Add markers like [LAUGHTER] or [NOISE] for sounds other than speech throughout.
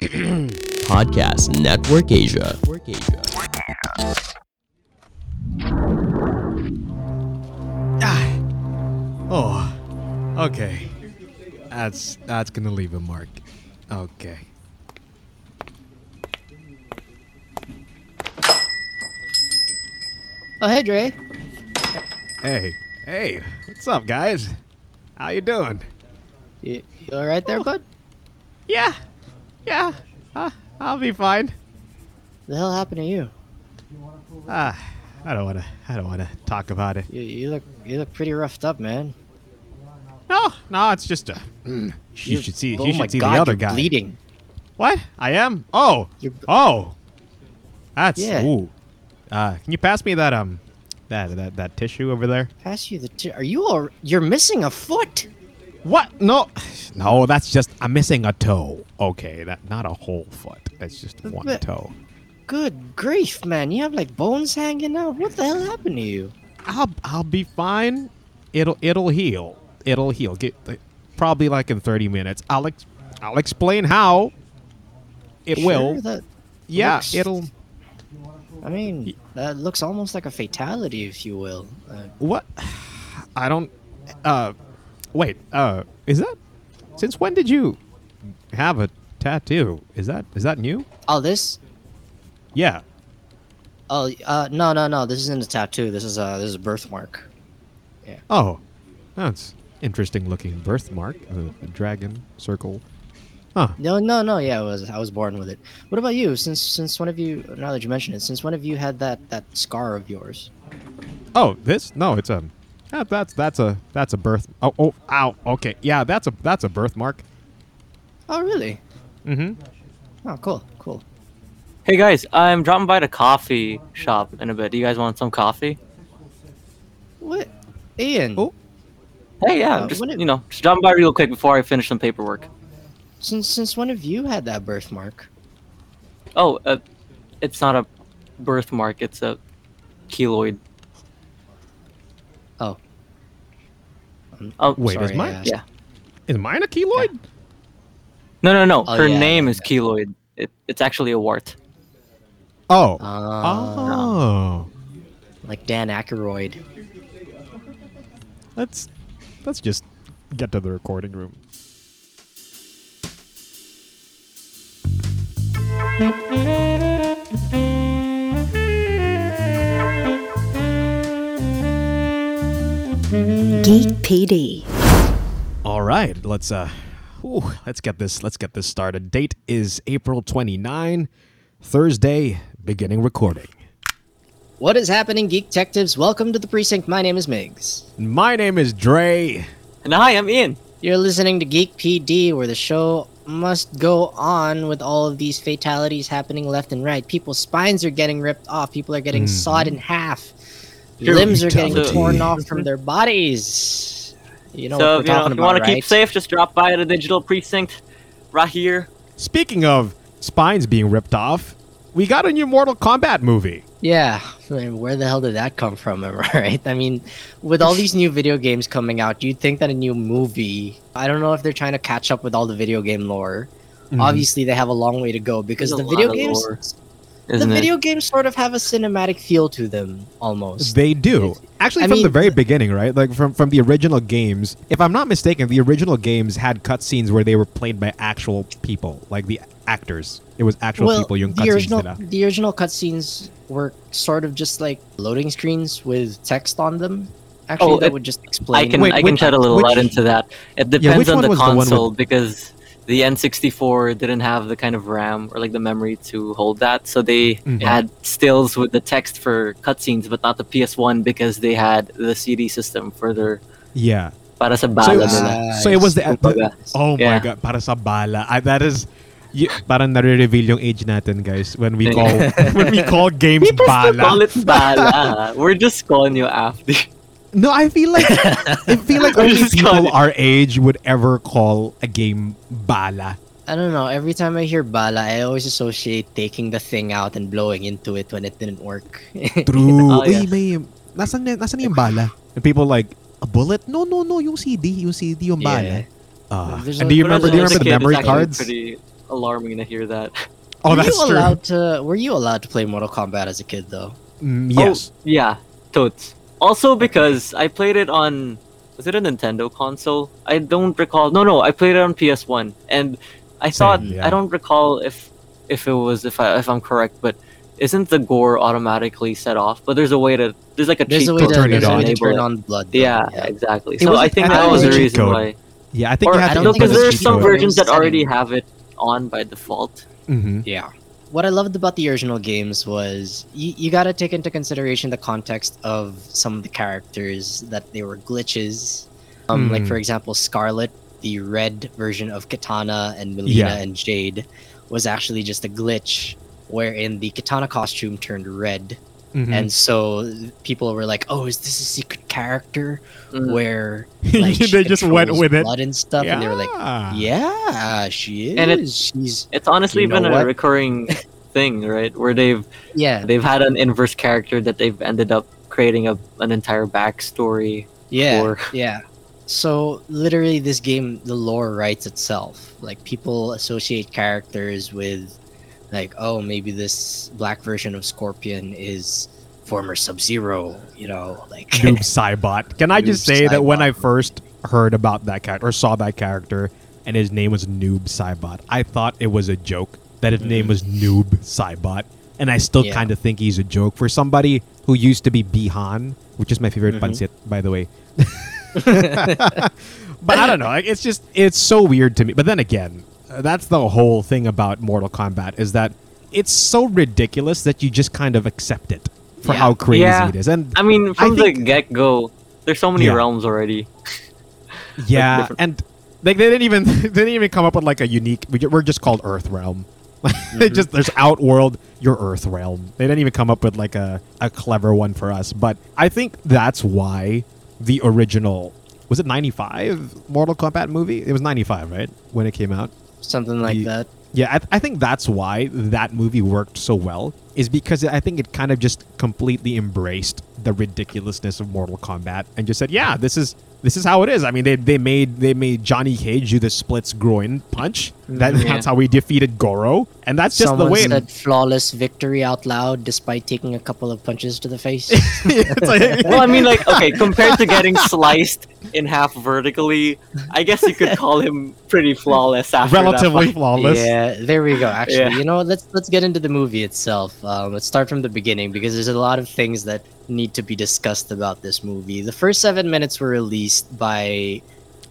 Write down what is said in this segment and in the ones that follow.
[CLEARS THROAT] Podcast Network Asia. Ah. Oh, okay. That's that's gonna leave a mark. Okay. Oh, hey, Dre. Hey, hey, what's up, guys? How you doing? You, you all right there, bud? Yeah, yeah. Uh, I'll be fine. The hell happened to you? Ah, I don't wanna. I don't wanna talk about it. You, you look you look pretty roughed up, man. No, no, it's just a. [CLEARS THROAT] you You're- should see. oh you should see God, the other you're guy. bleeding. What? I am. Oh. You're- Oh. That's. Yeah. Ooh. Uh, can you pass me that um, that that that tissue over there? Pass you the. T- are you all? You're missing a foot. What? No, no. That's just I'm missing a toe. Okay, that not a whole foot. That's just one But- toe. Good grief, man! You have like bones hanging out. What the hell happened to you? I'll I'll be fine. It'll it'll heal. It'll heal. Get probably like in 30 minutes. I'll ex- I'll explain how. It Sure, will. Yeah, looks- it'll. I mean, that looks almost like a fatality, if you will. Uh, What? [SIGHS] I don't. Uh, wait. Uh, is that? Since when did you have a tattoo? Is that is that new? oh, this. Yeah. Oh, uh, no, no, no. This isn't a tattoo. This is a this is a birthmark. Yeah. Oh, that's interesting looking birthmark. A, a dragon circle. Huh. No, no, no. Yeah, I was I was born with it. What about you? Since since one of you, now that you mention it, since one of you had that that scar of yours? Oh, this? No, it's a. That, that's that's a that's a birth. Oh oh ow. Okay, yeah, that's a that's a birthmark. Oh, really? Mm-hmm. Oh, cool, cool. Hey guys, I'm dropping by the coffee shop in a bit. Do you guys want some coffee? What, Ian? Oh. Hey, yeah, Uh, just it- you know, just dropping by real quick before I finish some paperwork. Since since one of you had that birthmark? Oh, uh, it's not a birthmark; it's a keloid. Oh, Oh, Wait, sorry, is mine? I asked. yeah. Is mine a keloid? No, no, no. Oh, Her yeah, name is keloid. It, it's actually a wart. Oh. Uh, oh. like Dan Aykroyd. Let's let's just get to the recording room. [LAUGHS] Geek PD. All right, let's uh, whew, let's get this let's get this started. Date is April 29, Thursday. Beginning recording. What is happening, Geek Detectives? Welcome to the precinct. My name is Migs. My name is Dre. And hi, I'm Ian. You're listening to Geek PD, where the show must go on with all of these fatalities happening left and right. People's spines are getting ripped off. People are getting sawed in half. Sure, Limbs are getting torn off from their bodies. You know so what we're if you, know, talking if you about, want to right? keep safe, just drop by the digital precinct right here. Speaking of spines being ripped off, we got a new Mortal Kombat movie. Yeah, I mean, where the hell did that come from, I [LAUGHS] right? I mean, with all these new video games coming out, you'd think that a new movie, I don't know if they're trying to catch up with all the video game lore. Mm-hmm. Obviously, they have a long way to go because There's the video games, lore, the Isn't video it? games sort of have a cinematic feel to them, almost. They do. Actually, I from the very beginning, right? Like from from the original games. If I'm not mistaken, the original games had cutscenes where they were played by actual people, like the actors. It was actual well, people yung the cutscenes original, the original cutscenes were sort of just like loading screens with text on them. Actually, Oh, that it- would just explain. I can Wait, I can which- shed a little which- light into that. It depends which on the was the with- console because the N64 didn't have the kind of RAM or like the memory to hold that, so they Mhm. had stills with the text for cutscenes, but not the PS1 because they had the CD system for their Yeah. para sa So, bala it was- nila. so it was the, Kumbaga. Oh my Yeah. god, para sa bala. I, that is y- parang nare-reveal yung age natin, guys, when we call [LAUGHS] when we call games People bala. call it bala. We're just calling you after. No, I feel like I [LAUGHS] feel like only people our age would ever call a game bala. I don't know. Every time I hear bala, I always associate taking the thing out and blowing into it when it didn't work. [LAUGHS] True. Oh, Uy, yeah. may, nasan, na- nasan yung bala? And people like, a bullet? No, no, no, yung CD. Yung CD yung bala. Yeah. Ah. And a- do you When I remember, was do you remember the kid, memory it's cards? Pretty alarming to hear that. Oh, were that's you true. to? Were you allowed to play Mortal Kombat as a kid though? Mm, yes. Oh, yeah, totes. Also because I played it on was it a Nintendo console? I don't recall. No, no, I played it on PS1, and I thought yeah. I don't recall if if it was if I if I'm correct, but isn't the gore automatically set off? But there's a way to there's like a There's cheat a way code to, turn it there's a way on. to turn on blood. though, Yeah, exactly. It So I think that was was the a cheat reason code. why. Yeah, I think you have to don't no, go think to it because the was there's some code. versions that already have it on by default. Mhm. Yeah. What I loved about the original games was you, you got to take into consideration the context of some of the characters that they were glitches. Um, Like Hmm. for example, Scarlet, the red version of Katana and Melina Yeah. and Jade, was actually just a glitch wherein the Katana costume turned red, Mhm. and so people were like, "Oh, is this a secret character Mm. where [LAUGHS] like, They just went controls with it. blood and stuff?" And they were like, Yeah. "Yeah, she is. And it- She's It's honestly You know been a what? recurring [LAUGHS] thing, right? Where they've yeah, they've had an inverse character that they've ended up creating a an entire backstory Yeah, for. [LAUGHS] yeah. So literally, this game, the lore writes itself. Like people associate characters with, like, oh, maybe this black version of Scorpion is former Sub Zero. You know, like Noob [LAUGHS] Saibot. Can I just Noob say that when I first heard about that character or saw that character and his name was Noob Saibot, I thought it was a joke that his name mm. was Noob Saibot. And I still Yeah. kind of think he's a joke for somebody who used to be Bihan, which is my favorite mm-hmm. pancit, by the way. [LAUGHS] [LAUGHS] but I don't know. It's just it's so weird to me. But then again, that's the whole thing about Mortal Kombat is that it's so ridiculous that you just kind of accept it for Yeah. how crazy Yeah. it is. And I mean, I from think- the get go, there's so many Yeah. realms already. [LAUGHS] Yeah, different- and like they didn't even [LAUGHS] they didn't even come up with like a unique. we- We're just called Earth Realm. [LAUGHS] they mm-hmm. just there's Outworld, your Earth Realm. They didn't even come up with like a a clever one for us. But I think that's why the original was it 95 Mortal Kombat movie. It was 95, right, when it came out. Something like The- that. Yeah, I, I think that's why that movie worked so well. Is because I think it kind of just completely embraced the ridiculousness of Mortal Kombat and just said, "Yeah, this is this is how it is." I mean, they, they made they made Johnny Cage do the splits groin punch. That, Mhm. That's how we defeated Goro, and that's just Someone the way. It's said flawless victory out loud despite taking a couple of punches to the face. [LAUGHS] like, [LAUGHS] Well, I mean, like, okay, compared to getting sliced in half vertically, I guess you could call him pretty flawless after that relatively fight. flawless. Yeah, there we go. Actually, Yeah. you know, let's let's get into the movie itself. Um, let's start from the beginning because there's a lot of things that need to be discussed about this movie. The first seven minutes were released by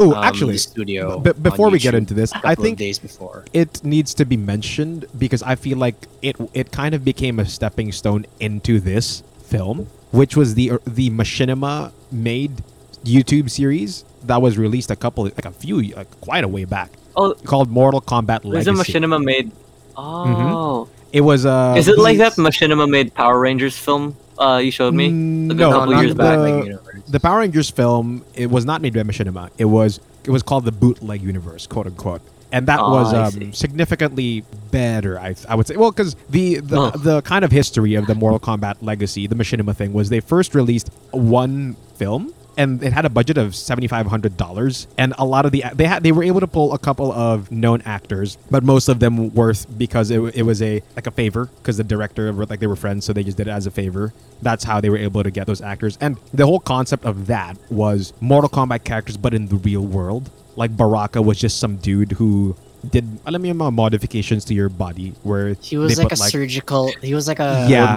Oh, um, actually, the studio. b- before we get into this, I think days before. it needs to be mentioned because I feel like it it kind of became a stepping stone into this film, which was the the Machinima made YouTube series that was released a couple like a few like quite a way back Oh, called Mortal Kombat there's Legacy. a Machinima made. Oh. It was uh Is it like that Machinima made Power Rangers film uh, you showed me? Like a no, couple not years the, back. The Power Rangers film. It was not made by Machinima. It was it was called the bootleg universe, quote unquote. And that Oh, was um, significantly better, I, I would say. Well, because the the, Oh. the kind of history of the Mortal Kombat legacy, the Machinima thing, was they first released one film, and it had a budget of seventy five hundred dollars, and a lot of the they had they were able to pull a couple of known actors, but most of them were because it, it was a like a favor because the director like they were friends, so they just did it as a favor. That's how they were able to get those actors, and the whole concept of that was Mortal Kombat characters, but in the real world. Like Baraka was just some dude who did alam mo yung mga modifications to your body where He was like a put, surgical. He was like a Yeah.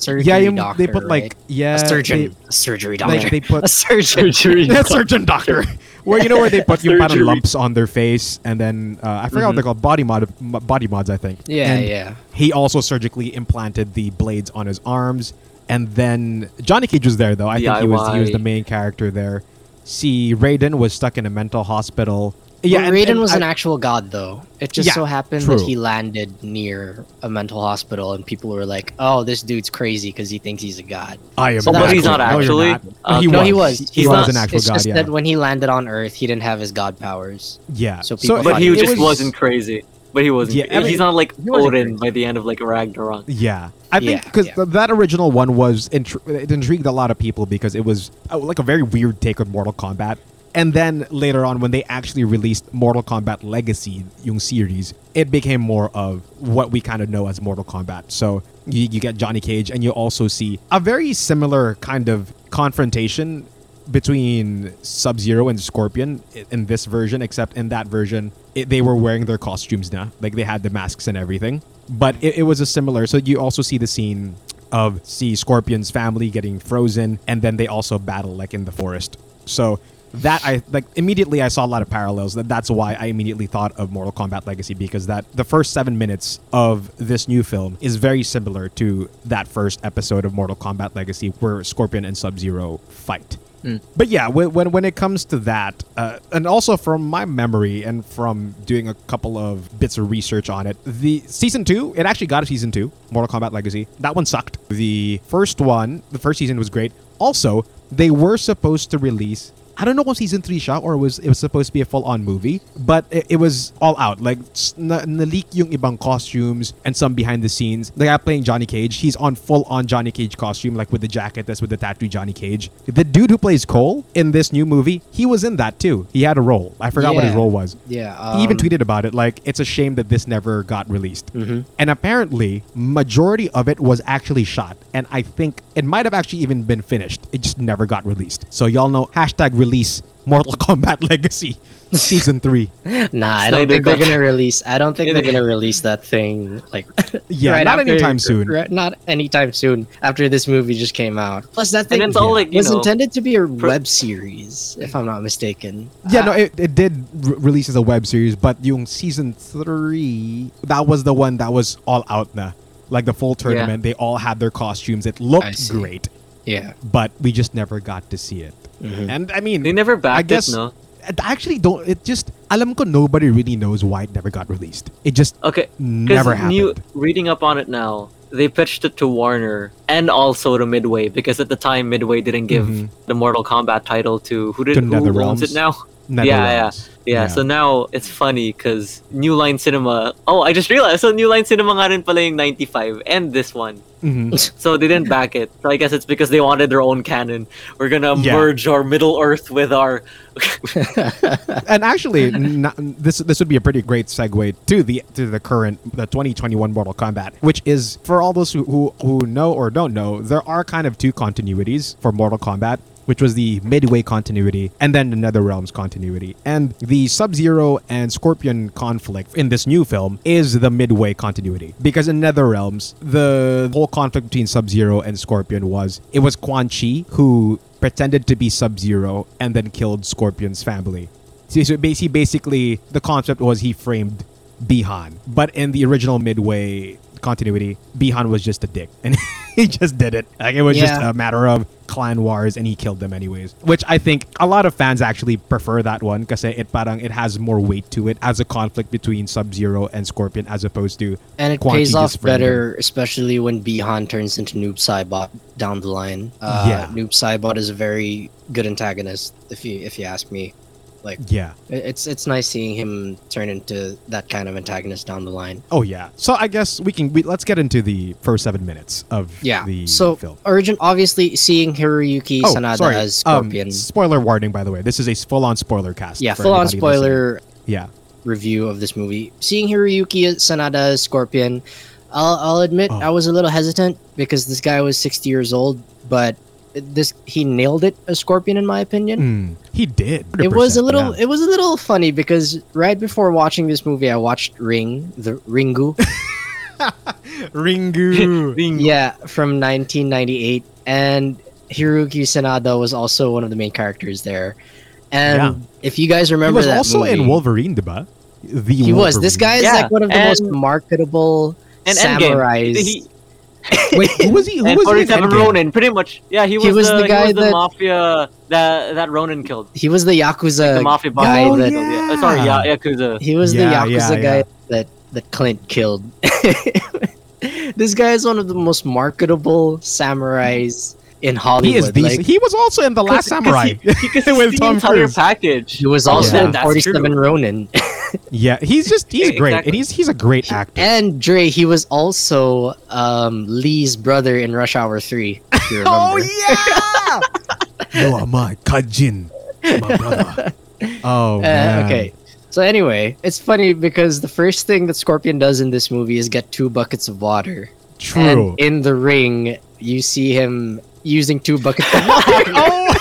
Surgery yeah, yung- doctor. they put like yeah, right? a surgeon, they- a surgery doctor, like they put [LAUGHS] a surgeon. [LAUGHS] yeah, [LAUGHS] surgeon doctor. Where you know where they put you put lumps on their face, and then uh, I forgot what they're called, body mod, body mods, I think. Yeah, And yeah. He also surgically implanted the blades on his arms, and then Johnny Cage was there though. I think he was he was the main character there. See, Raiden was stuck in a mental hospital. Yeah, Yeah, and- Raiden and was I- an actual god, though. It just Yeah, so happened that he landed near a mental hospital, and people were like, "Oh, this dude's crazy because he thinks he's a god." I am. So but he's cool. not No, actually. not. Uh, he no, was. he was. He, was not. an actual it's god. just Yeah. that when he landed on Earth, he didn't have his god powers. yeah. so people But he it just was- wasn't crazy. But he wasn't. Yeah, I he's not like he Odin crazy. by the end of like Ragnarok. Yeah, I think Yeah, because yeah. that original one was intri- it intrigued a lot of people because it was uh, like a very weird take on Mortal Kombat. And then later on, when they actually released Mortal Kombat Legacy, yung series, it became more of what we kind of know as Mortal Kombat. So you, you get Johnny Cage, and you also see a very similar kind of confrontation between Sub Zero and Scorpion in this version, except in that version, it, they were wearing their costumes now. Like they had the masks and everything. But it, it was a similar. So you also see the scene of see Scorpion's family getting frozen, and then they also battle like in the forest. So that I like immediately I saw a lot of parallels. That that's why I immediately thought of Mortal Kombat Legacy because that the first seven minutes of this new film is very similar to that first episode of Mortal Kombat Legacy where Scorpion and Sub Zero fight. But yeah, when, when when it comes to that, uh, and also from my memory and from doing a couple of bits of research on it, the season two, it actually got a season two, Mortal Kombat Legacy. That one sucked. The first one, the first season was great. Also, they were supposed to release. I don't know what season three shot or it was it was supposed to be a full on movie, but it, it was all out. Like s- na, leak yung ibang costumes and some behind the scenes. The guy playing Johnny Cage, he's on full on Johnny Cage costume, like with the jacket that's with the tattoo Johnny Cage. The dude who plays Cole in this new movie, he was in that too. He had a role. I forgot what his role was. Yeah. he even um, tweeted about it like it's a shame that this never got released. Mhm. And apparently, majority of it was actually shot, and I think it might have actually even been finished. It just never got released. So y'all know hashtag release Mortal [LAUGHS] Kombat Legacy season three. Nah, I don't think they're gonna release. I don't think they're gonna release that thing like. [LAUGHS] Yeah, right not after- anytime soon. right- not anytime soon. After this movie just came out. Plus, that thing it's all like was know. intended to be a web series, if I'm not mistaken. Yeah, Uh, no, it, it did re- release as a web series, but yung season three, that was the one that was all out na. Like the full tournament, they all had their costumes. It I looked great, yeah. but we just never got to see it. Mhm. And I mean, They never backed I guess it, no? I actually don't. It just alam ko nobody really knows why it never got released. It just Okay, never because new reading up on it now, they pitched it to Warner and also to Midway because at the time Midway didn't give Mhm. the Mortal Kombat title to who did To who owns it now? Netherrealms. [LAUGHS] yeah, Yeah, so now it's funny because New Line Cinema. Oh, I just realized. So New Line Cinema nga rin pala yung 95 and this one. Mhm. So they didn't back it. So I guess it's because they wanted their own canon. We're gonna Yeah. merge our Middle Earth with our. [LAUGHS] and actually, n- this this would be a pretty great segue to the to the current the 2021 Mortal Kombat, which is for all those who, who who know or don't know, there are kind of two continuities for Mortal Kombat. Which was the Midway continuity and then the NetherRealms continuity. And the Sub Zero and Scorpion conflict in this new film is the Midway continuity. Because in NetherRealms, the whole conflict between Sub Zero and Scorpion was it was Quan Chi who pretended to be Sub Zero and then killed Scorpion's family. So basically, basically, the concept was he framed Bihan, but in the original Midway continuity, Bihan was just a dick, and [LAUGHS] he just did it. Like it was just a matter of clan wars, and he killed them anyways. Which I think a lot of fans actually prefer that one because it parang it has more weight to it as a conflict between Sub Zero and Scorpion, as opposed to And it Quan pays off better, especially when Bihan turns into Noob Saibot down the line. Uh, Yeah. Noob Saibot is a very good antagonist, if you if you ask me. Like yeah. it's it's nice seeing him turn into that kind of antagonist down the line. Oh yeah. So I guess we can we, let's get into the first seven minutes of Yeah. the so film. origin obviously seeing Hiroyuki Oh, Sanada sorry. as Um, Scorpion. spoiler warning, by the way. This is a full-on spoiler cast. yeah, full on spoiler listening. Yeah. review of this movie. Seeing Hiroyuki Sanada as Scorpion, I'll, I'll admit Oh. I was a little hesitant because this guy was 60 years old, but this he nailed it as Scorpion in my opinion. Mm, he did. It was a little yeah. it was a little funny because right before watching this movie I watched Ring, the Ringu. [LAUGHS] [LAUGHS] Ringu. yeah, from 1998 and Hiroyuki Sanada was also one of the main characters there. And Yeah. if you guys he remember was that also in Wolverine, diba? The He was. This guy is Yeah, like one of the most marketable And Endgame. samurais. He, Wait, who was he? Who and was he in 47 Endgame? Ronin, pretty much. Yeah, he was, He was the, the guy he was the that- mafia that that Ronin killed. he was the yakuza the mafia boss. guy Oh, that yeah. Uh, sorry, ya- Yakuza. he was Yeah, the yakuza yeah. guy that that Clint killed. [LAUGHS] this guy is one of the most marketable samurais in Hollywood. He is decent. Like, he was also in the Last Samurai Because he, [LAUGHS] with the Tom entire Cruise. package. he was also yeah, in that's 47 true. Ronin. [LAUGHS] Yeah, he's just he's great, exactly. and he's he's a great actor. and Dre, he was also um, Lee's brother in Rush Hour 3. If you [LAUGHS] remember. oh yeah, you are my cousin. My brother. Oh Uh, man. okay. So anyway, it's funny because the first thing that Scorpion does in this movie is get two buckets of water. True. And in the ring, you see him using two buckets of [LAUGHS] water. oh.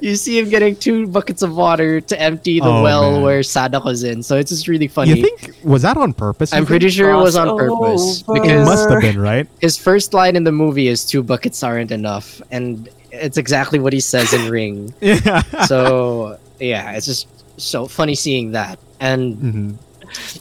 you see him getting two buckets of water to empty the Oh, well man. where Sadako's in. So it's just really funny. You think was that on purpose? I'm pretty sure it was on purpose Crossover. it must have been right. his first line in the movie is two buckets aren't enough, and it's exactly what he says in Ring. [LAUGHS] Yeah. So yeah, it's just so funny seeing that. And Mhm.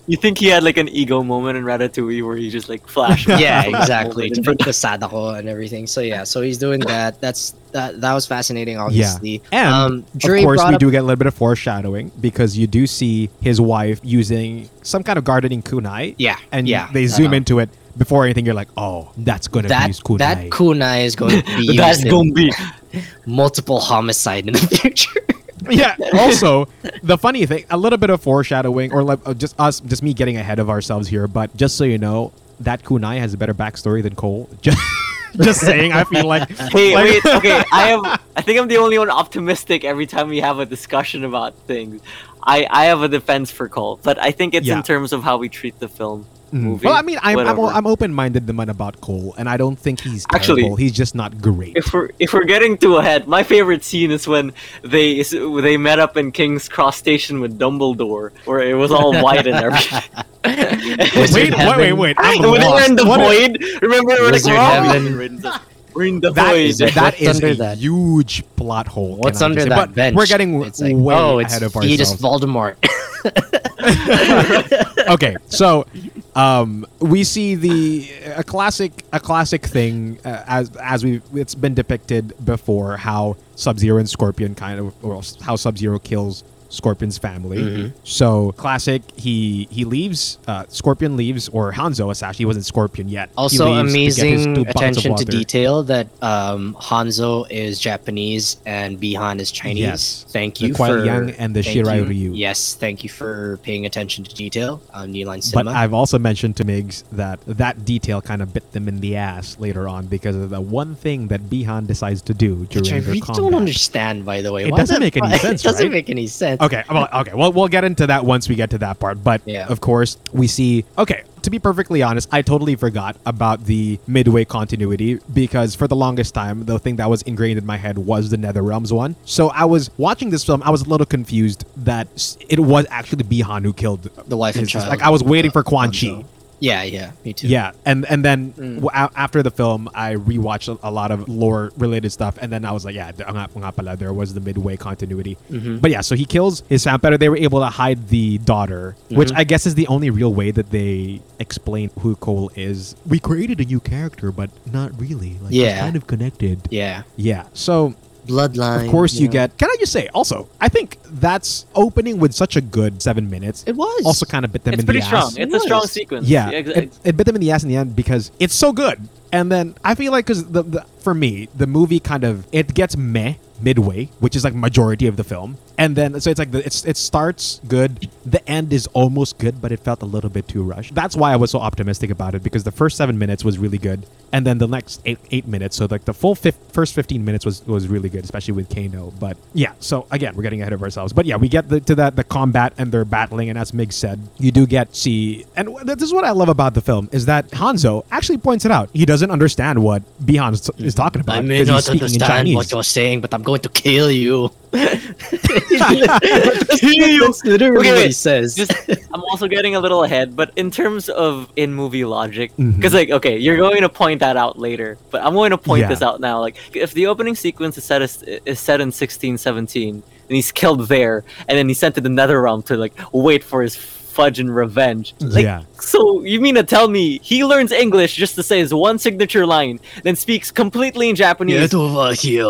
You think he had like an ego moment in Ratatouille where he just like flashed? [LAUGHS] yeah, exactly. moment To in the Sadako and everything. So yeah, so he's doing that. That's that. That was fascinating, obviously. And Um, of course, we up- do get a little bit of foreshadowing because you do see his wife using some kind of gardening kunai, Yeah, and yeah. they zoom into it before anything. You're like, oh, that's gonna that. be kunai. That kunai is going [LAUGHS] to be That's gonna be [LAUGHS] multiple homicide in the future. Yeah. [LAUGHS] Also, the funny thing, a little bit of foreshadowing, or like uh, just us, just me getting ahead of ourselves here. But just so you know, that kunai has a better backstory than Cole. [LAUGHS] Just, just saying. I feel like. [LAUGHS] Hey, like- wait, okay. I am. I think I'm the only one optimistic every time we have a discussion about things. I I have a defense for Cole, but I think it's Yeah. in terms of how we treat the film. Mm. movie, Well, I mean, I'm I'm. I'm open-minded the man about Cole, and I don't think he's Actually- he's just not great. If we're if we're getting too ahead, my favorite scene is when they is- they met up in King's Cross Station with Dumbledore, where it was all white and everything. Wait, wait, wait, heaven. wait. I'm when they were in the What- void, remember we're like, Wizard "Oh, heaven. we're in the, we're the That void. is What's that is under a that? huge plot hole. What's under that But bench? We're getting It's like, way oh, it's ahead of Fetus ourselves. Voldemort. [LAUGHS] okay, so [LAUGHS] um, we see the a classic a classic thing uh, as as we it's been depicted before how Sub Zero and Scorpion kind of or how Sub Zero kills Scorpion's family. Mhm. So classic. He he leaves. Uh, Scorpion leaves, or Hanzo Hasashi. He wasn't Scorpion yet. He Also, leaves to amazing two attention to detail that um, Hanzo is Japanese and Bihan is Chinese. Yes. Thank The you Kuai for Liang and the Shirai you. Ryu. Yes, thank you for paying attention to detail on New Line But I've also mentioned to Migs that that detail kind of bit them in the ass later on because of the one thing that Bihan decides to do during Which I their really combat. don't understand, by the way. It Why doesn't that- make any [LAUGHS] sense, It doesn't right? make any sense. [LAUGHS] Okay, well, okay, well, we'll get into that once we get to that part. But Yeah. of course, we see. Okay, to be perfectly honest, I totally forgot about the midway continuity because for the longest time, the thing that was ingrained in my head was the Nether Realms one. So I was watching this film, I was a little confused that it was actually Bihan who killed The wife and his- child. Like I was waiting for Quan Chi. Hanzo. Yeah, yeah, me too. Yeah, and and then Mm. w- a- after the film, I rewatched a, a lot of lore related stuff, and then I was like, yeah, nga, nga pala, there was the midway continuity. Mhm. But yeah, so he kills his fam. Better they were able to hide the daughter, which Mhm. I guess is the only real way that they explain who Cole is. We created a new character, but not really. Like, he's Yeah. kind of connected. Yeah. Yeah. So Bloodline. of course you yeah. get. Can I just say also? I think that's opening with such a good seven minutes. It was. Also, kind of bit them it's in the strong. ass. It's pretty strong. It's a strong sequence. Yeah, ex- it, it bit them in the ass in the end because it's so good. And then I feel like because the, the for me the movie kind of it gets meh midway, which is like majority of the film, and then so it's like the, it's it starts good, the end is almost good, but it felt a little bit too rushed. That's why I was so optimistic about it because the first seven minutes was really good, and then the next eight eight minutes, so like the full fif- first fifteen minutes was was really good, especially with Kano. But yeah, so again we're getting ahead of ourselves. But yeah, we get the, to that the combat and they're battling, and as Mig said, you do get see, and this is what I love about the film is that Hanzo actually points it out. He doesn't understand what Bihan is, is talking about. I may 'cause he's not speaking in understand Chinese. what you're saying, but I'm going to kill you. [LAUGHS] [LAUGHS] you. That's literally Okay, what he says. just I'm also getting a little ahead, but in terms of in movie logic, because like okay, you're going to point that out later, but I'm going to point Yeah. this out now. Like if the opening sequence is set is, is set in 1617, and he's killed there, and then he's sent to the Nether Realm to like wait for his fudge and revenge. Like, Yeah. So you mean to tell me he learns English just to say his one signature line, then speaks completely in Japanese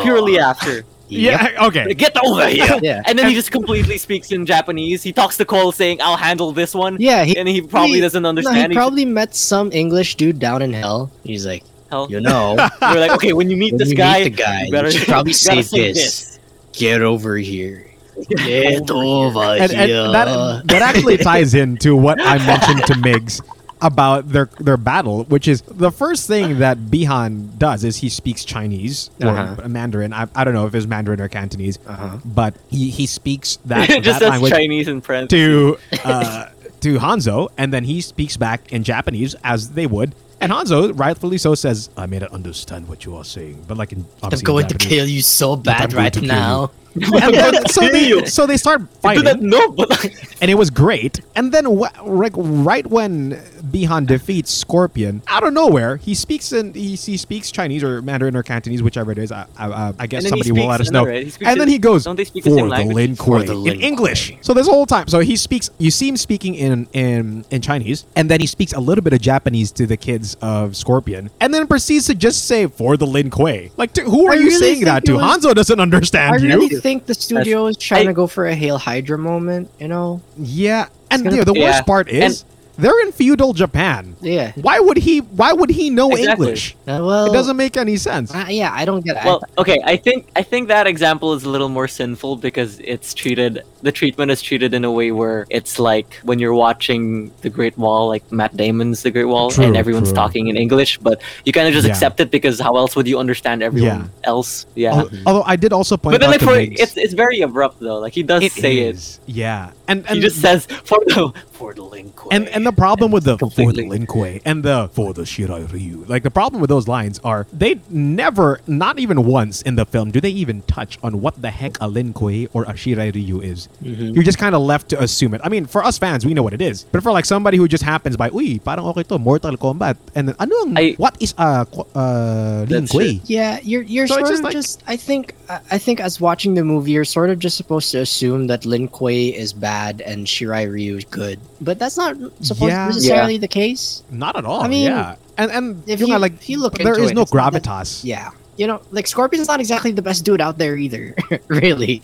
purely after? Yeah. [LAUGHS] Okay. Get over here! [LAUGHS] Yeah. And then he just completely speaks in Japanese. He talks to Cole saying, "I'll handle this one." Yeah, he, and he probably he- doesn't no, understand. he He's- probably met some English dude down in hell. He's like, hell. you know, [LAUGHS] We're like, okay, when you meet when this you guy, meet the guy, you better you should probably you gotta say this. Get over here. Get over and, and here. that that actually ties into what I mentioned to Migs about their their battle, which is the first thing that Bihan does is he speaks Chinese or Uh-huh. Mandarin. I, I don't know if it's Mandarin or Cantonese, Uh-huh. but he, he speaks that, [LAUGHS] just that language Chinese in French to [LAUGHS] uh, to Hanzo, and then he speaks back in Japanese as they would. And Hanzo, rightfully so, says, "I may not understand what you are saying, but like in I'm obviously in going to kill you so bad right to kill now. [LAUGHS] And then, so they so they start Do that, fighting, no, but like, [LAUGHS] and it was great. And then wh- like right when Bihan defeats Scorpion, out of nowhere, he speaks in he, he speaks Chinese or Mandarin or Cantonese, whichever it is. I, I, uh, I guess And then he somebody will let us know. no, right, he speaks and then he goes don't they speak the for same the language? Lin For Kuei the in English. Kuei. So this whole time, so he speaks. You see him speaking in in in Chinese, and then he speaks a little bit of Japanese to the kids of Scorpion, and then proceeds to just say for the Lin Kuei. Like, to, who are I you really saying that to? was- Hanzo doesn't understand I you. Really think the studio is trying I- to go for a Hail Hydra moment, you know? Yeah, and you know, the be- worst Yeah, part is they're in feudal Japan. Yeah. Why would he? Why would he know Exactly. English? Uh, well, It doesn't make any sense. uh, yeah, I don't get it. well, okay. I think I think that example is a little more sinful because it's treated. The treatment is treated in a way where it's like when you're watching The Great Wall, like Matt Damon's The Great Wall, True, and everyone's true. talking in English, but you kind of just Yeah. accept it because how else would you understand everyone else? Yeah. Al- Although I did also point But then, out like, for it's it's very abrupt though. Like he does it say it. is. Yeah, and and He just says for the for the Lin Kuei. and and the problem with the for the completely- Lin Kuei and the for the Shirai Ryu, like the problem with those lines are they never, not even once in the film, do they even touch on what the heck a Lin Kuei or a Shirai Ryu is. You're just kind of left to assume it. I mean, for us fans, we know what it is, but for like somebody who just happens by, uy, parang okay to, Mortal Kombat, and then ano, ang- I- what is a uh, Lin That's Kuei? Yeah, you're you're So sort just of like- just. I think I I think as watching the movie, you're sort of just supposed to assume that Lin Kuei is bad and Shirai Ryu is good, but that's not supposed Yeah. necessarily the case. Not at all. I mean, yeah, and and if yung you- nga, like if you look there into is it, no it's not that- gravitas. Yeah, you know, like Scorpion's not exactly the best dude out there either. [LAUGHS] really.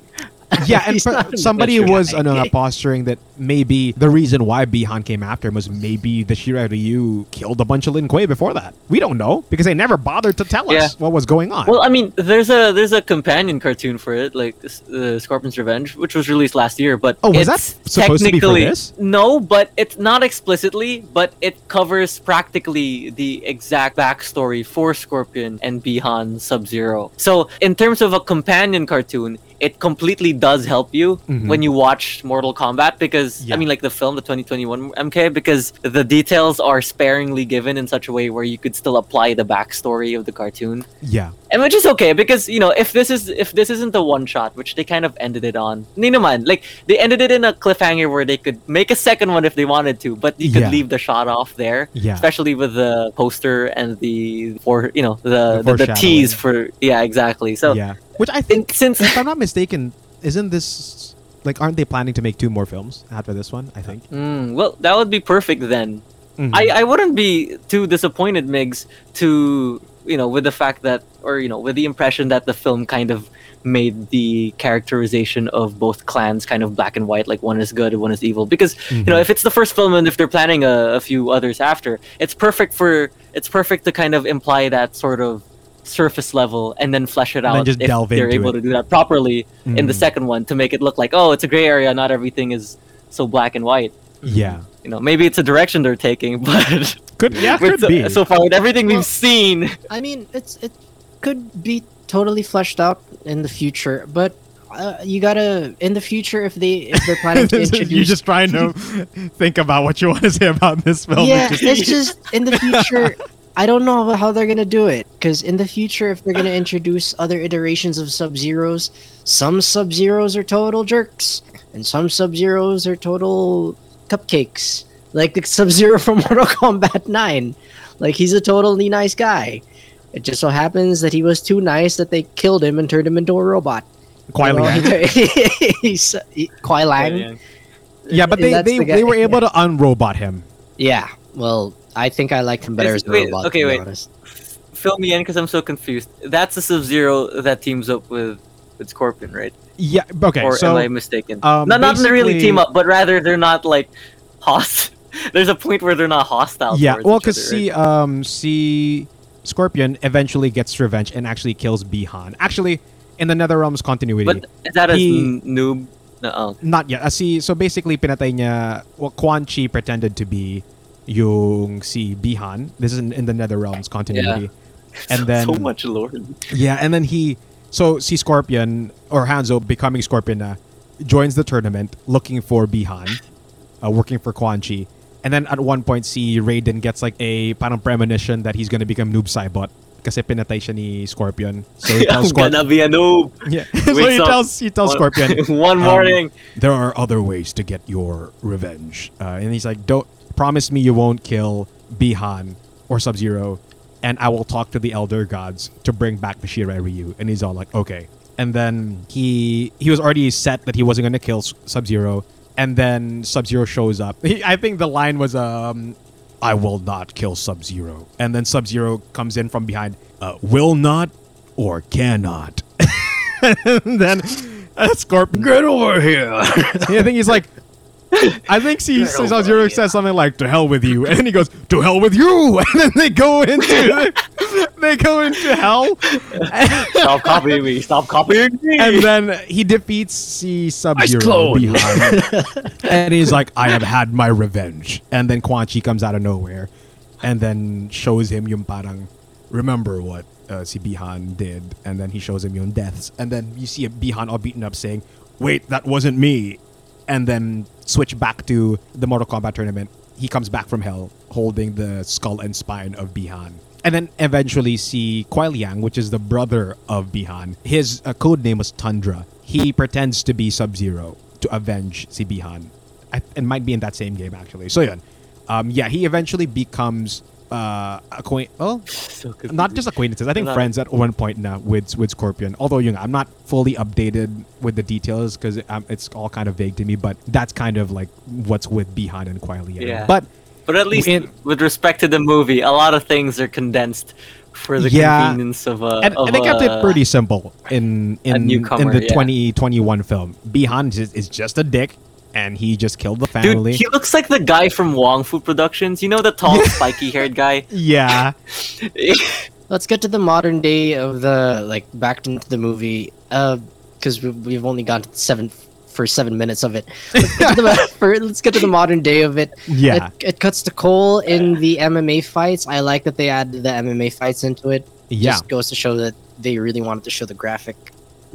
[LAUGHS] Yeah, and for- somebody was guy. ano, nga, posturing that maybe the reason why Bihan came after him was maybe the Shirai Ryu killed a bunch of Lin Kuei before that. We don't know because they never bothered to tell us what was going on. Well, I mean, there's a there's a companion cartoon for it, like uh, Scorpion's Revenge, which was released last year. But Oh, was that supposed to be for technically- this? No, but it's not explicitly, but it covers practically the exact backstory for Scorpion and Bihan Sub Zero. So, in terms of a companion cartoon, it completely does help you Mhm. when you watch Mortal Kombat because Yeah. I mean, like the film, the 2021 MK, because the details are sparingly given in such a way where you could still apply the backstory of the cartoon yeah, and which is okay because you know if this is if this isn't the one shot which they kind of ended it on hindi naman like they ended it in a cliffhanger where they could make a second one if they wanted to but you could Yeah. leave the shot off there yeah. especially with the poster and the for you know The the the, the tease for yeah exactly so yeah, which I think, since if I'm not mistaken, isn't this like aren't they planning to make two more films after this one? I think. Mm, well that would be perfect then Mhm. I, I wouldn't be too disappointed, Migs, to you know, with the fact that or you know, with the impression that the film kind of made the characterization of both clans kind of black and white, like one is good and one is evil. Because you know, Mhm. if it's the first film and if they're planning a, a few others after, it's perfect for it's perfect to kind of imply that sort of surface level and then flesh it And out just if delve they're into able it. to do that properly in the Mhm. second one to make it look like oh it's a gray area not everything is so black and white yeah, you know maybe it's a direction they're taking [LAUGHS] but could yeah could so, be. so far with everything Well- we've seen I mean, it's it could be totally fleshed out in the future, but uh, you gotta in the future if they if they're planning to introduce. [LAUGHS] You're just trying to [LAUGHS] think about what you want to say about this film. yeah, It's it's just- just in the future. I don't know how they're gonna do it because in the future, if they're gonna introduce other iterations of Sub Zeros, some Sub Zeros are total jerks, and some Sub Zeros are total cupcakes. Like the Sub Zero [LAUGHS] from Mortal Kombat Nine, like he's a totally nice guy. It just so happens that he was too nice that they killed him and turned him into a robot. Kuai You know, [LAUGHS] he's he, Kuai Liang. Yeah, but they they, the they were able to unrobot him. Yeah. Well, I think I liked him better Is- as a wait, robot. okay, to be wait. honest. fill me in because i'm so confused that's the sub-zero that teams up with with scorpion right Yeah. Okay. or so am i mistaken um, no not really team up but rather they're not like host [LAUGHS] there's a point where they're not hostile yeah. Well, because other, see, um, see, Scorpion eventually gets revenge and actually kills Bihan. Actually, in the NetherRealms continuity, but is that as he- n- noob no oh. not yet. Uh, see, so basically, pinatay niya. Well, Quan Chi pretended to be yung si Bihan. This is in, in the Nether Realms continuity. And [LAUGHS] then so much lore. yeah, and then he so si Scorpion or Hanzo becoming Scorpion na joins the tournament looking for Bihan, uh, working for Quan Chi. And then at one point si Raiden gets like a parang premonition that he's gonna become Noob Saibot kasi pinatay siya ni Scorpion. So he [LAUGHS] tells I'm gonna Scorpion. be a noob. Yeah. [LAUGHS] so he tells he tells one- Scorpion one um, morning. there are other ways to get your revenge. Uh, and he's like, don't promise me you won't kill Bihan or Sub Zero, and I will talk to the Elder Gods to bring back the Shirai Ryu. And he's all like, okay. And then he he was already set that he wasn't gonna kill Sub Zero, and then Sub Zero shows up. He, [LAUGHS] I think the line was um. I will not kill Sub Zero. And then Sub Zero comes in from behind. Uh, will not or cannot. [LAUGHS] and then uh, Scorpion. Get over here. [LAUGHS] I think he's like, [LAUGHS] I think he Sub Zero says something like "to hell with you," and then he goes "to hell with you," [LAUGHS] and then they go into [LAUGHS] they go into hell, Stop copying me. Stop copying me. and then he defeats C Sub Zero behind, and he's like, "I have had my revenge," and then Quan Chi comes out of nowhere, and then shows him yung parang, remember what uh, si Bihan did, and then he shows him yung deaths, and then you see Bihan all beaten up saying, "Wait, that wasn't me," and then switch back to the Mortal Kombat tournament. He comes back from hell holding the skull and spine of Bihan. And then eventually see Kuai Liang, which is the brother of Bihan. His uh, code name was Tundra. He pretends to be Sub Zero to avenge si Bihan. It might be in that same game actually. So yeah, um, yeah, he eventually becomes uh, acquaint. Oh, [SIGHS] So not just acquaintances. I think Not- friends at one point now with with Scorpion. Although you know, I'm not fully updated with the details because um, it's all kind of vague to me. But that's kind of like what's with Bihan and Liang. Yeah. But But at least In- with respect to the movie, a lot of things are condensed for the Yeah. convenience of a. and, of and they kept it pretty simple in in in newcomer, the yeah. 2021 film. Bihan is, is just a dick, and he just killed the family. Dude, family. he looks like the guy from Wong Fu Productions. You know the tall, [LAUGHS] spiky-haired guy. yeah, [LAUGHS] Let's get to the modern day of the like back into the movie, uh, because we, we've only gone to seven for seven minutes of it. [LAUGHS] Let's get to the, for, let's get to the modern day of it. yeah, It, it cuts to Cole in the MMA fights. I like that they added the MMA fights into it. yeah. Just goes to show that they really wanted to show the graphic,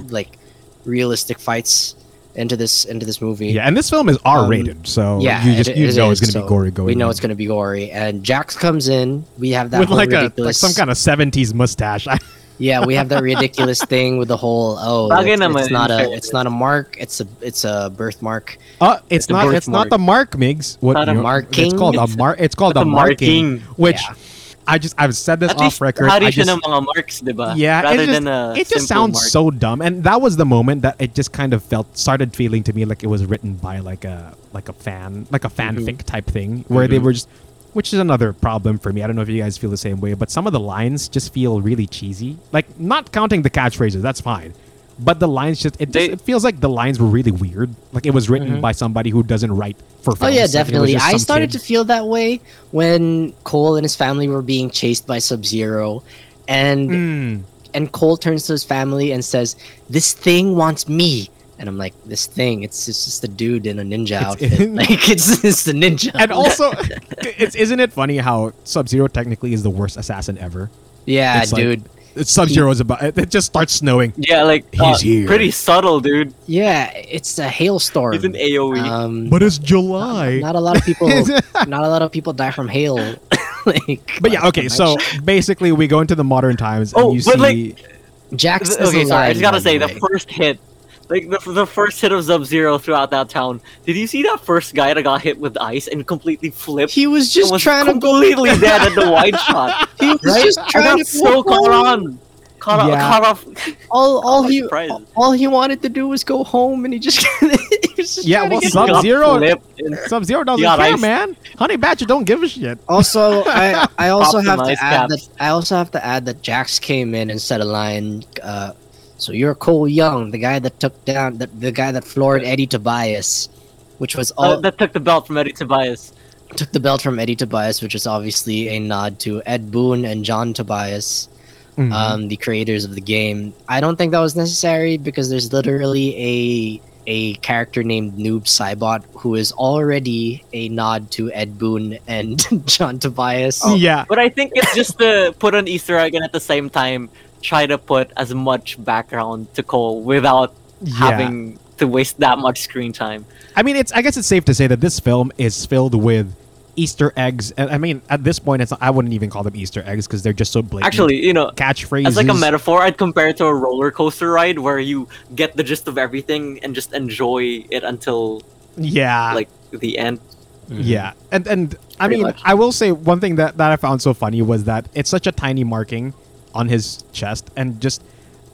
like realistic fights into this into this movie. Yeah, and this film is R rated, so Um, Yeah, you just it- you it know is, it's gonna so be gory going. We know in. it's gonna be gory, and Jax comes in. We have that with whole like a like ridiculous, some kind of 70s mustache. [LAUGHS] yeah, we have that ridiculous thing with the whole oh, it's, it's not a it's not a mark, it's a it's a birthmark. Uh, it's a not. It's not the mark, Migs. What Not a you know, marking? It's called a mark. It's called It's a a marking, marking. which Yeah. I just I've said this At off record. hari I siya just ng mga marks, diba? yeah, Rather it just than a it just sounds mark. so dumb, and that was the moment that it just kind of felt started feeling to me like it was written by like a like a fan like a Mm-hmm. fanfic type thing where they were just. Which is another problem for me. I don't know if you guys feel the same way, but some of the lines just feel really cheesy. Like not counting the catchphrases, that's fine. But the lines just it, just, it feels like the lines were really weird. Like it was written by somebody who doesn't write for Films. Oh yeah, Like, it was definitely. just I started kid. to feel that way when Cole and his family were being chased by Sub Zero, and Mm. and Cole turns to his family and says, "This thing wants me." And I'm like, "This thing? It's, it's just a dude in a ninja It's- outfit. [LAUGHS] like it's it's the ninja." and also, [LAUGHS] it's isn't it funny how Sub Zero technically is the worst assassin ever? yeah, it's like- dude. Sub Zero is about. It just starts snowing. Yeah, like He's uh, here. pretty subtle, dude. yeah, it's a hailstorm. He's an AOE. Um, But it's July. not a lot of people. [LAUGHS] not a lot of people die from hail. [LAUGHS] like, but yeah, okay. So [LAUGHS] basically, we go into the modern times, and Oh, you but, see. Jax Th- okay, sorry. I just gotta say the the first hit, like the, the first hit of Sub Zero throughout that town. Did you see that first guy that got hit with ice and completely flipped? he was just was trying to completely [LAUGHS] dead at the wide shot. He was Right? just I trying got to so go caught on. Caught, Yeah. off, caught off. all [LAUGHS] all he surprised. all he wanted to do was go home, and he just, [LAUGHS] he just Yeah, well, Sub Zero. Sub Zero doesn't got care, ice. man. Honey Badger don't give a shit. Also, I I also have to add caps. that I also have to add that Jax came in and said a line. Uh, so you're Cole Young, the guy that took down the, the guy that floored Eddie Tobias, which was all Uh, that took the belt from Eddie Tobias. took the belt from Eddie Tobias, which is obviously a nod to Ed Boon and John Tobias, Mhm. um, the creators of the game. I don't think that was necessary because there's literally a a character named Noob Saibot, who is already a nod to Ed Boon and [LAUGHS] John Tobias. Oh, yeah. But I think it's just to put an Easter egg in at the same time try to put as much background to Cole without Yeah. having to waste that much screen time. I mean, it's. I guess it's safe to say that this film is filled with Easter eggs. And I mean, at this point, it's. I wouldn't even call them Easter eggs because they're just so blatant. Actually, you know, catchphrases. as like a metaphor, I'd compare it to a roller coaster ride where you get the gist of everything and just enjoy it until Yeah. like the end. Mm-hmm. Yeah, and and I Pretty mean, much. I will say one thing that that I found so funny was that it's such a tiny marking on his chest, and just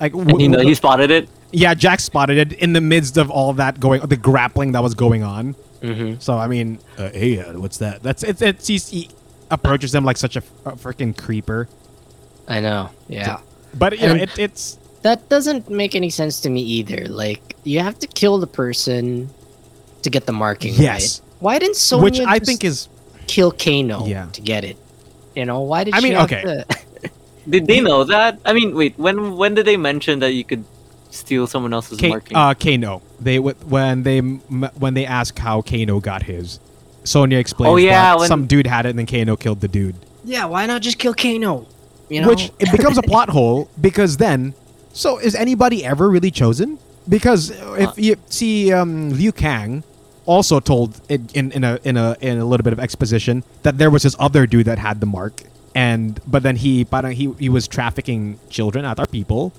like and you know he spotted it. yeah, Jax spotted it in the midst of all that going, the grappling that was going on. Mhm. So I mean, uh, hey, uh, what's that? That's it's it's he's, he approaches them like such a, freaking creeper, I know. Yeah. but you know, it, it's That doesn't make any sense to me either. Like, you have to kill the person to get the marking, yes, right? Why didn't Sonya which I just think is kill Kano Yeah. to get it? You know, why did I she mean, have okay. to- Did they know that? I mean, wait, when when did they mention that you could steal someone else's K- marking? uh, Kano. They w- when they when they ask how Kano got his, Sonya explains Oh, yeah, that when- some dude had it and then Kano killed the dude. yeah, why not just kill Kano? You know? Which it becomes a [LAUGHS] plot hole because then, so is anybody ever really chosen? Because if you see, um, Liu Kang also told in, in, in a in a in a little bit of exposition that there was this other dude that had the mark, and but then he parang he he was trafficking children at our people,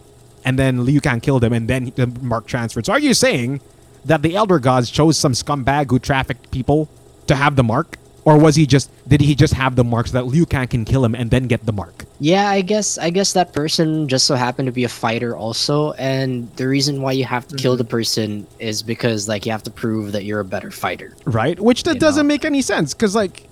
and then Liu Kang killed him, and then the mark transferred. So are you saying that the elder gods chose some scumbag who trafficked people to have the mark? Or was he just did he just have the mark so that Liu Kang can kill him and then get the mark? Yeah, I guess I guess that person just so happened to be a fighter also, and the reason why you have to kill mm-hmm. the person is because like you have to prove that you're a better fighter. right? Which that You doesn't know. make any sense because like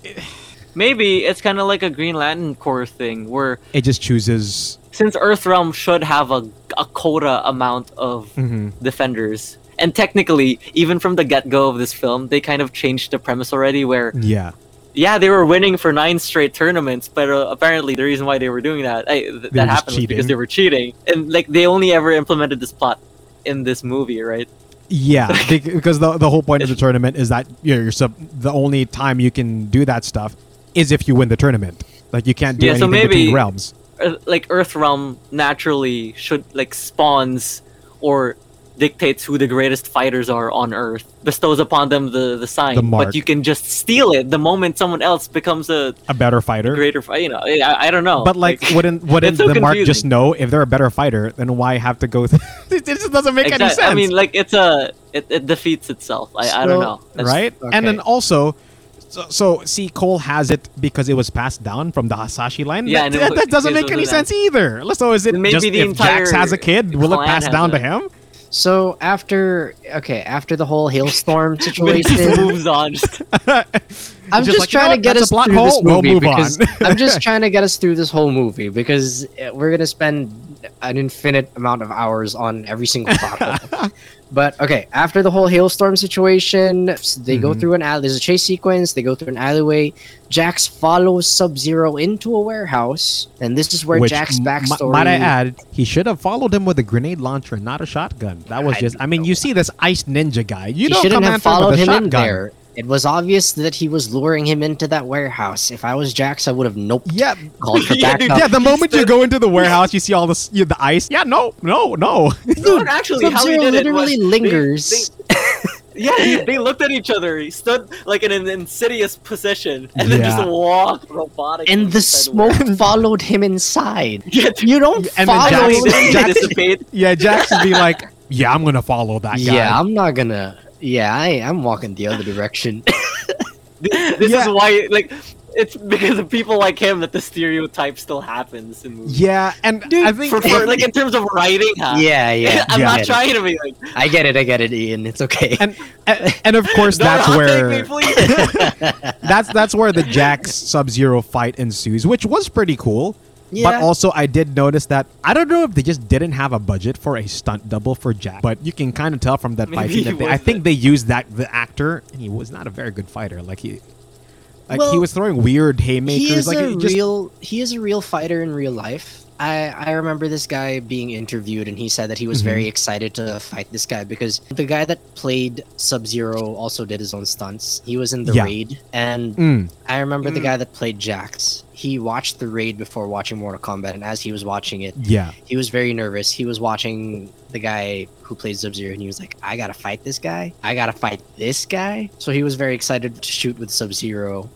Maybe it's kind of like a Green Lantern Corps thing where it just chooses. since Earthrealm should have a, a quota amount of Mhm. defenders, and technically, even from the get go of this film, they kind of changed the premise already where, Yeah, yeah, they were winning for nine straight tournaments, but uh, apparently the reason why they were doing that, I, th- that happened was because they were cheating. And like they only ever implemented this plot in this movie, right? yeah, [LAUGHS] because the the whole point of the tournament is that you know, you're sub- the only time you can do that stuff is if you win the tournament. Like you can't do Yeah, so anything between maybe- realms. Like Earth- Realm naturally should like spawns or dictates who the greatest fighters are on Earth, bestows upon them the the sign. The. But you can just steal it the moment someone else becomes a A better fighter. greater fighter. You know, I, I don't know. But like, wouldn't [LAUGHS] wouldn't so the mark just know if they're a better fighter? Then why have to go? Th- [LAUGHS] it just doesn't make any sense. I mean, like it's a it, it defeats itself. I, I don't know. That's- right? And then also, so, so see, Cole has it because it was passed down from the Hasashi line. Yeah, that, that, was- that doesn't make any was an- sense either. So is it Maybe just the if Jax has a kid, will it pass has down to him? So after okay, after the whole hailstorm [LAUGHS] But it just situation, moves on. Just, [LAUGHS] I'm Just just, like, you know trying to get That's a us plot through this hole. We'll movie move on. because I'm just [LAUGHS] trying to get us through this whole movie because uh, we're gonna spend an infinite amount of hours on every single [LAUGHS] plot. But okay, after the whole hailstorm situation, they go Mhm. through an alley. There's a chase sequence. They go through an alleyway. Jax follows Sub Zero into a warehouse, and this is where Which, Jax's m- backstory. might I add, he should have followed him with a grenade launcher, not a shotgun. That was I just. I mean, you see this ice ninja guy. You he don't shouldn't come have him followed him in there. It was obvious that he was luring him into that warehouse. If I was Jax, I would have nope. Yeah, Called for [LAUGHS] Yeah, dude, yeah. The moment you go into the warehouse, you see all this, you, the ice. Yeah, no, no, no. no, actually, how he Sub-Zero did it was literally they- lingers. they- [LAUGHS] yeah, they, they looked at each other. He stood like in an insidious position, and then Yeah. just walked robotic. and the smoke followed him inside. [LAUGHS] Yeah, You don't And then follow. Jax- he didn't Jax- yeah, Jax would be like, yeah, I'm gonna follow that guy. yeah, I'm not gonna. Yeah, I, I'm walking the other direction. [LAUGHS] This, this Yeah. is why, like, it's because of people like him that the stereotype still happens in movies. Yeah, and I think For, for, like in terms of writing, huh? yeah, yeah. [LAUGHS] I'm Yeah. not trying to be like. I get it. I get it, Ian. It's okay. and and- and of [LAUGHS] course "Don't that's where me, that's that's where the Jax Sub Zero fight ensues, which was pretty cool. But also, I did notice that I don't know if they just didn't have a budget for a stunt double for Jax, but you can kind of tell from that fight Maybe that they, I think they used that the actor, and he was not a very good fighter. Like he, like he was throwing weird haymakers. he is Like a just real. He is a real fighter in real life. I I remember this guy being interviewed, and he said that he was Mhm. very excited to fight this guy because the guy that played Sub Zero also did his own stunts. He was in the Yeah. raid, and Mm, I remember the Mm. guy that played Jax. He watched the raid before watching Mortal Kombat, and as he was watching it, yeah. he was very nervous. He was watching the guy who plays Sub Zero, and he was like, "I gotta fight this guy. I gotta fight this guy." So he was very excited to shoot with Sub Zero.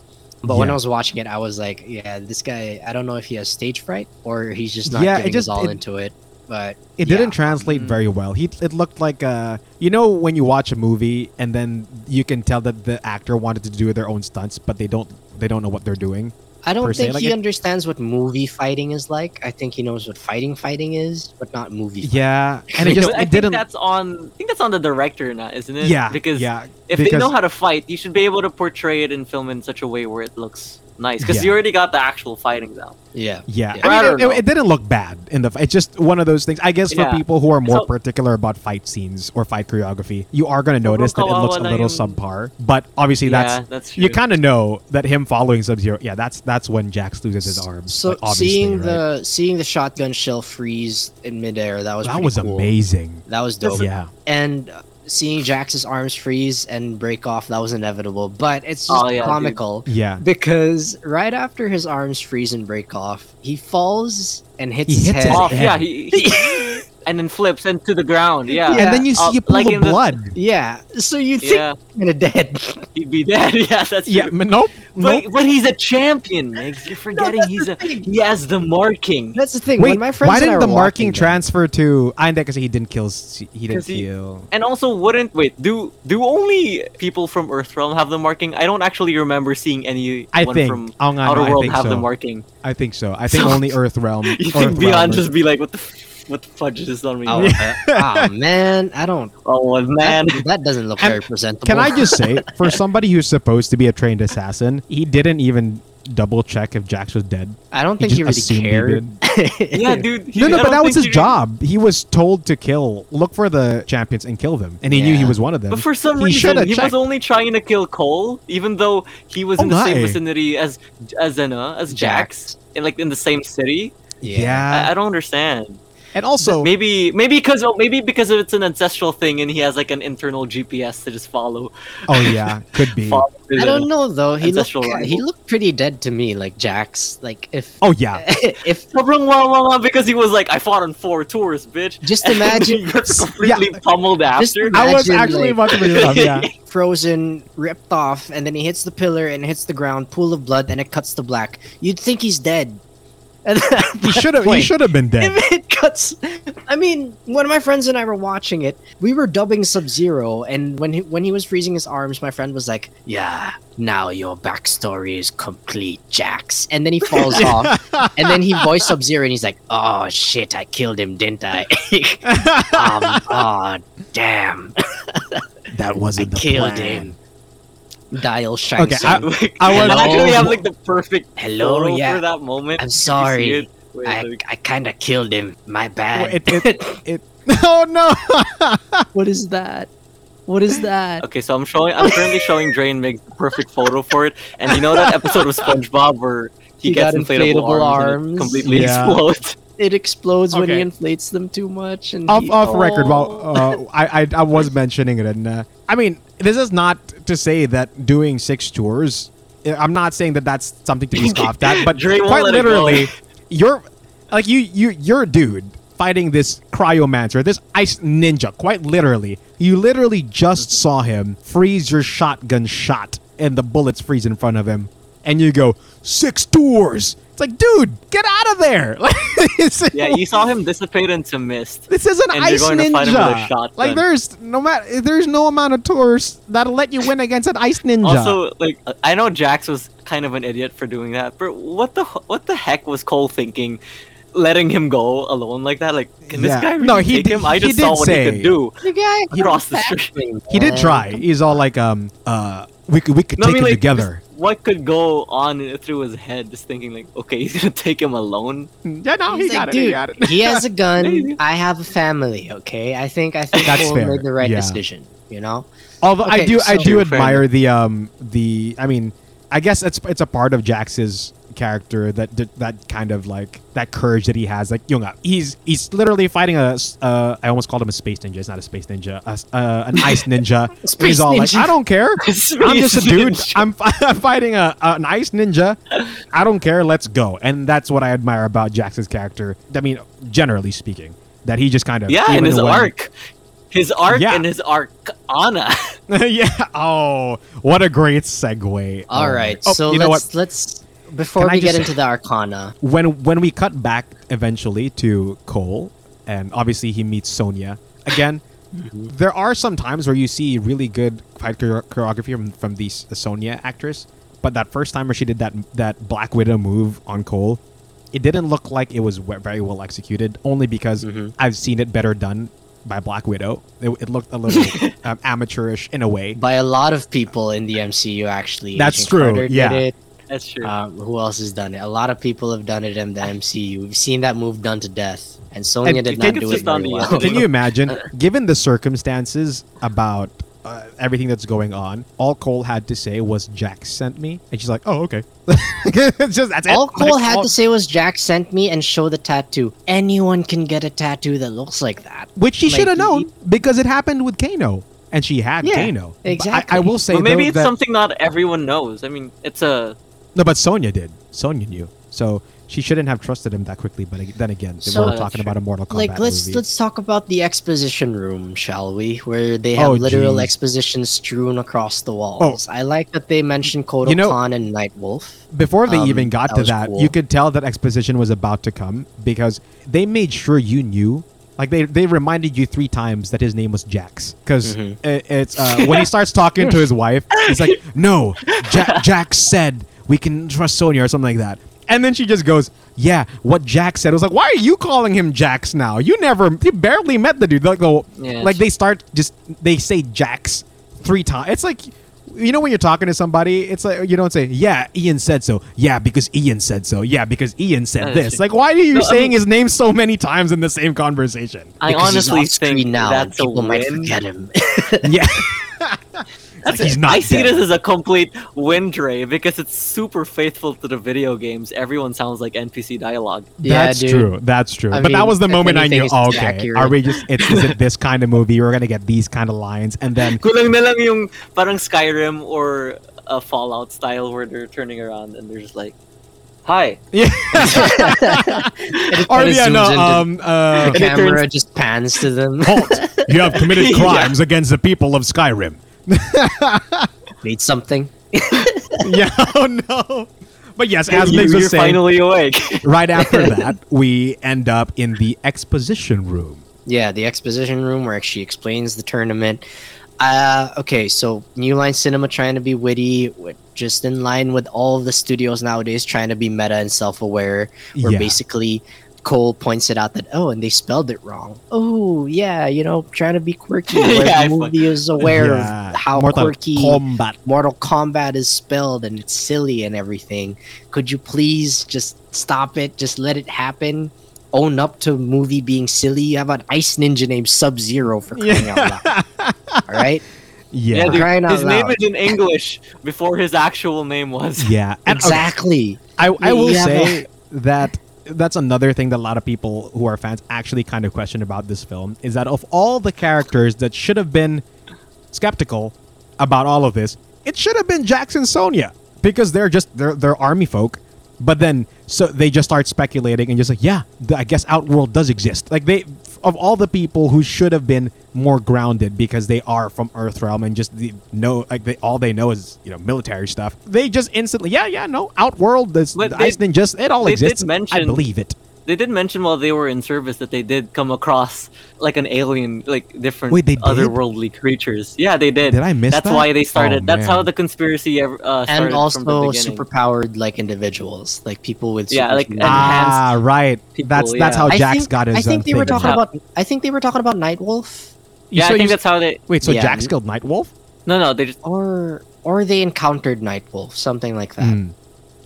But when I was watching it, I was like, "Yeah, this guy. I don't know if he has stage fright or he's just not Yeah, getting just- his all it- into it." But It yeah. didn't translate Mm. very well. He it looked like uh you know when you watch a movie and then you can tell that the actor wanted to do their own stunts, but they don't they don't know what they're doing. I don't think like he it- understands what movie fighting is like. I think he knows what fighting fighting is, but not movie. fighting. Yeah, [LAUGHS] and it But just I think didn't. that's on. I think that's on the director now, isn't it? Yeah, Because yeah, if they know how to fight, you should be able to portray it in film in such a way where it looks nice. Because Yeah. you already got the actual fighting down. Yeah. Yeah, Yeah. I I mean, don't it, know. it, it didn't look bad in the. It's just one of those things. I guess for Yeah. people who are more So- particular about fight scenes or fight choreography, you are going to notice that it looks a kawawa na little yung- subpar. But obviously, yeah, that's that's true. you kind of know that him following Sub Zero. Yeah, that's that's when Jax loses his arms. So like, obviously, seeing right? the seeing the shotgun shell freeze in midair, that was that was cool. amazing. That was dope. Yeah, and uh, seeing Jax's arms freeze and break off, that was inevitable. But it's just Oh, yeah, dude. comical yeah. because right after his arms freeze and break off, he falls and hits He his hits head. off. Yeah, he, he- [LAUGHS] and then flips into the ground. Yeah, Yeah. And then you see Uh, a pool like of in the- blood. Yeah, so you think yeah, he's gonna dead. [LAUGHS] he'd be dead. [LAUGHS] Yeah, that's true. Yeah, but nope, But, nope. but he's a champion, Migs. You're forgetting that's he's a thing. he has the marking. That's the thing. Wait, when my friends why I didn't the marking watching transfer to? I because he didn't kill. He didn't he- kill. And also, wouldn't wait? Do do only people from Earthrealm have the marking? I don't actually remember seeing anyone I think. from oh, nga, no, Outer I World think have so. the marking. I think so. I think So- only [LAUGHS] Earth Realm. You Earth think Beyond just be like, what the f- what the fudge is this on me? Oh, [LAUGHS] uh, oh, man, I don't. [LAUGHS] Oh man, That, that doesn't look And very presentable. Can I just say, [LAUGHS] for somebody who's supposed to be a trained assassin, he didn't even double check if Jax was dead. I don't think he, just really assumed he cared. yeah, dude. he- no, no, but that was his he job. He was told to kill, look for the champions and kill them, and he knew he was one of them. But for some He reason, he checked. was only trying to kill Cole, even though he was Oh, in the same vicinity as as Zena, as Jax, in like in the same city. yeah, I, I don't understand. And also, maybe maybe because oh, maybe because it's an ancestral thing and he has like an internal GPS to just follow. oh yeah, could be. [LAUGHS] I don't know though. He looked Ancestral he looked pretty dead to me, like Jax. Like if Oh yeah, [LAUGHS] if Sobrang wawa nga because he was like, I fought on four tours, bitch. Just [LAUGHS] imagine- he gets completely pummeled Just after. imagine- I was actually like- about to bring it up. Yeah, frozen, ripped off, and then he hits the pillar and hits the ground, pool of blood, and it cuts to black. You'd think he's dead. He should have. He should have been dead. If it cuts, I mean, one of my friends and I were watching it. We were dubbing Sub Zero, and when he, when he was freezing his arms, my friend was like, "Yeah, now your backstory is complete, Jax." And then he falls [LAUGHS] off, and then he voiced Sub Zero, and he's like, "Oh shit, I killed him, didn't I?" [LAUGHS] um, oh damn, that wasn't the killed plan. him. Dial Shang Okay, I- Tsung. Like, I was- I actually have like the perfect Hello, yeah. for that moment. I'm You see sorry. It? Wait, I, I kind of killed him. My bad. it, [LAUGHS] it, it, [LAUGHS] oh no! [LAUGHS] what is that? What is that? Okay, so I'm showing. I'm currently showing Drain make the perfect photo for it, and you know that episode of SpongeBob where he, He gets inflatable, inflatable arms, and arms. it completely Yeah. explodes. It explodes when he inflates them too much. And off he- off record. Oh. Well, uh, I, I I was mentioning it, and uh, I mean, this is not to say that doing six tours. uh, I'm not saying that that's something to be scoffed at, but Dre won't quite let it go. literally, you're like you you you're a dude fighting this cryomancer, this ice ninja. Quite literally, you literally just saw him freeze your shotgun shot, and the bullets freeze in front of him, and you go six tours. It's like, dude, get out of there! [LAUGHS] It's- Yeah, you saw him dissipate into mist. this is an ice going to fight him with ninja. Like there's no matter there's no amount of tours that'll let you win against an ice ninja. Also, like I know Jax was kind of an idiot for doing that, but what the what the heck was Cole thinking? Letting him go alone like that? Like, can Yeah. this guy really No, he take did- him? I he just did saw what say- he could do. the guy Across the street. he did try. He's all like, um, uh, we could we could No, I take mean, them like, together. What could go on through his head? Just thinking like, okay, he's gonna take him alone. Yeah, no, He's like, dude, he has a gun. [LAUGHS] I have a family. Okay, I think I think That's fair, made the right yeah. decision. You know, Although I Okay, do I do admire enough. the um the I mean I guess it's it's a part of Jax's character that that, that kind of like that courage that he has like Yunga. He's he's literally fighting a uh, I almost called him a space ninja. It's not a space ninja. A uh, an [LAUGHS] ice ninja. He's Space all like ninja. I don't care. [LAUGHS] I'm just a dude. I'm, [LAUGHS] I'm fighting a, an ice ninja. I don't care. Let's go. And that's what I admire about Jax's character. I mean generally speaking that he just kind of Yeah, and even his when- arc. His arc Yeah. and his arc Anna. yeah. Oh what a great segue. All Oh, right, oh, so you know what? let's let's before Can I we get into the Arcana. when when we cut back eventually to Cole, and obviously he meets Sonya again. There are some times where you see really good fight choreography from, from the S- Sonya actress, but that first time where she did that that Black Widow move on Cole, it didn't look like it was very well executed. Only because Mhm. I've seen it better done by Black Widow. It, it looked a little [LAUGHS] um, amateurish in a way. By a lot of people in the MCU, actually. That's Agent true, Carter did yeah. It. That's true. Um, who else has done it? A lot of people have done it in the MCU. We've seen that move done to death, and Sonya And did not do it very well. Can you imagine, given the circumstances about uh, everything that's going on, all Cole had to say was Jax sent me, and she's like, "Oh, okay." [LAUGHS] it's just that's All it. Cole Like, had all- to say was Jax sent me and show the tattoo. Anyone can get a tattoo that looks like that. which she like, should have known because it happened with Kano, and she had Yeah, Kano. But I- exactly. I, will say, but maybe though, it's that- something not everyone knows. I mean, it's a No, but Sonya did. Sonya knew, so she shouldn't have trusted him that quickly. But then again, So- we're talking about a Mortal Kombat like let's movie. let's talk about the exposition room, shall we? Where they have Oh, literal jeez. exposition strewn across the walls. Oh. I like that they mentioned Kotal You know- Kahn and Nightwolf. Before they Um, even got that to that, cool. you could tell that exposition was about to come because they made sure you knew. Like they, they reminded you three times that his name was Jax because Mhm. it's uh, when he starts talking to his wife, he's like, "No, ja- Jax said we can trust Sonya or something like that," and then she just goes, "Yeah, what Jax said." I was like, "Why are you calling him Jax now? You never, you barely met the dude." Like, go, Yeah, like they start just they say Jax three times. It's like you know when you're talking to somebody, it's like you don't say, "Yeah, Ian said so." Yeah, because Ian said so. Yeah, because Ian said That's this. true. Like, why are you No, I saying mean- his name so many times in the same conversation? I Because honestly off think now, and that's a people might win. forget him. [LAUGHS] [LAUGHS] yeah, That's Like, he's not I see dead. this as a complete win, Dre, because it's super faithful to the video games. Everyone sounds like NPC dialogue. Yeah, that's dude. true. That's true. I but that was the moment I knew. Oh, okay, accurate. are we just? It's is it this kind of movie? We're gonna get these kind of lines, and then [LAUGHS] Kulang na lang yung parang Skyrim or a Fallout style where they're turning around and they're just like, "Hi." yeah, [LAUGHS] or yeah, no, um, uh, the camera turns- just pans to them. halt! You have committed [LAUGHS] Yeah. crimes against the people of Skyrim. [LAUGHS] Made something. [LAUGHS] yeah, oh no. But yes, as you, Migs you're was saying, finally awake. [LAUGHS] right after that, we end up in the exposition room. Yeah, the exposition room where she explains the tournament. Uh, okay, so New Line Cinema trying to be witty, just in line with all of the studios nowadays trying to be meta and self-aware. Where Yeah. basically Cole points it out that oh, and they spelled it wrong. Oh yeah, you know, trying to be quirky. [LAUGHS] Where Yeah, the movie is aware Yeah. of how Mortal quirky Kombat. Mortal Kombat is spelled and it's silly and everything. Could you please just stop it? Just let it happen. Own up to movie being silly. You have an ice ninja named Sub Zero for crying out loud. [LAUGHS] All right. Yeah, Yeah, yeah. dude, Crying out his name loud. is in English before his actual name was. And, okay, Exactly. I, I will You have say that that's another thing that a lot of people who are fans actually kind of question about this film is that of all the characters that should have been skeptical about all of this, it should have been Jackson Sonya because they're just they're they're army folk. But then so they just start speculating and just like yeah, I guess Outworld does exist. Like they of all the people who should have been more grounded because they are from Earthrealm and just the, know like they all they know is you know military stuff. They just instantly yeah yeah no Outworld this But the they- Ice Ninjas it all they did exists. I believe it. They did mention while they were in service that they did come across like an alien, like different Wait, they otherworldly creatures. Yeah, they did. Did I miss That's that? why they started. Oh, that's how the conspiracy ever uh, started And from the also beginning. super like individuals, like people with Yeah, like, enhanced Ah right. people, that's that's yeah. how I Jax think, got his. I think uh, they were talking about. I think they were talking about Nightwolf, Yeah, So I think you- that's how they. Wait, so Yeah. Jax killed Nightwolf? No, no, they just. or or they encountered Nightwolf, something like that. Mm.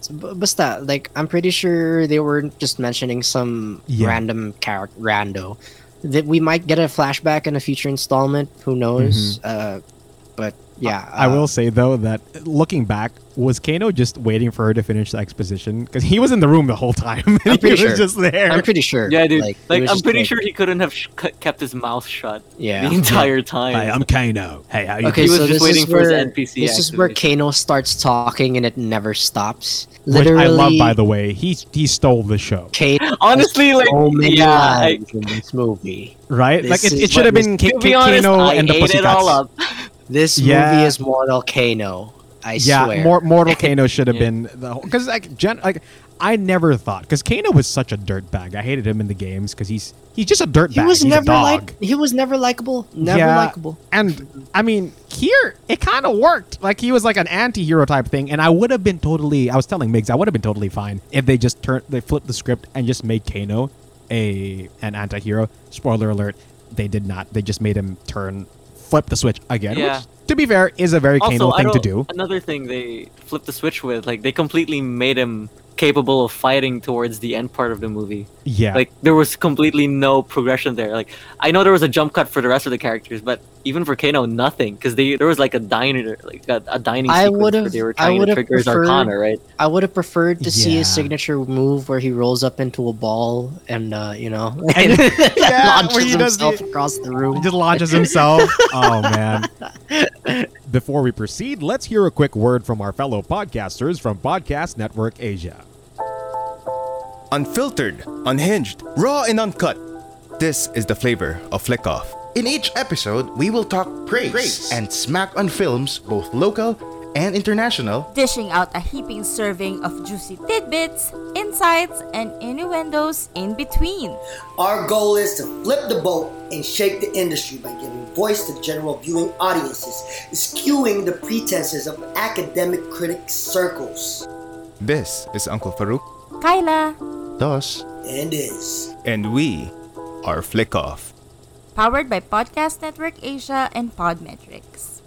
So, b- basta, like I'm pretty sure they were just mentioning some Yeah. random character rando that we might get a flashback in a future installment. Who knows? Mm-hmm. Uh, but Yeah, I uh, will say though that looking back, was Kano just waiting for her to finish the exposition? Because he was in the room the whole time. and [LAUGHS] I'm he pretty was sure. just there. I'm pretty sure. Yeah, dude. Like, it was I'm pretty like- sure he couldn't have sh- kept his mouth shut Yeah. the entire time. Hey, I'm Kano. Hey, how you Okay, He was so just this waiting is for his where, NPC This is where. Kano starts talking and it never stops. Which Literally, I love, by the way. He he stole the show, Kano [LAUGHS] Honestly, like, so many yeah, I- in this movie. right? This like it, is it should have been this- K- to be K- honest, Kano I and the ate it all Pussycats. up. This Yeah. movie is Mortal Kano. I yeah, swear. Mor- Mortal [LAUGHS] Kano should have Yeah. been the because like gen- like I never thought because Kano was such a dirtbag. I hated him in the games because he's he's just a dirtbag. he was he's never like he was never likable. Never Yeah. likable. And I mean, here it kind of worked. Like he was like an anti-hero type thing, and I would have been totally. I was telling Migs, I would have been totally fine if they just turned, they flipped the script and just made Kano a an anti-hero. Spoiler alert: they did not. They just made him turn, flip the switch again. Yeah. Which, to be fair, is a very Also, thing to do. Another thing they flipped the switch with, like, they completely made him capable of fighting towards the end part of the movie. Yeah. Like, there was completely no progression there. Like, I know there was a jump cut for the rest of the characters, but even for Kano, nothing, because they there was like a diner, like a, a dining I would've- they were I trying to would've trigger his preferred- Arcana, right? I would have preferred to see his signature move where he rolls up into a ball and uh, you know [LAUGHS] And- [LAUGHS] Yeah, launches he himself the- across the He room. just launches himself. [LAUGHS] oh man. Before we proceed, let's hear a quick word from our fellow podcasters from Podcast Network Asia. Unfiltered, unhinged, raw and uncut. This is the flavor of Flick Off. In each episode, we will talk praise, praise, and smack on films, both local and international. dishing out a heaping serving of juicy tidbits, insights, and innuendos in between. Our goal is to flip the boat and shake the industry by giving voice to general viewing audiences, skewing the pretenses of academic critic circles. This is Uncle Farouk, Kyla, Thus, And is. and we are Flick Off. powered by Podcast Network Asia and Podmetrics.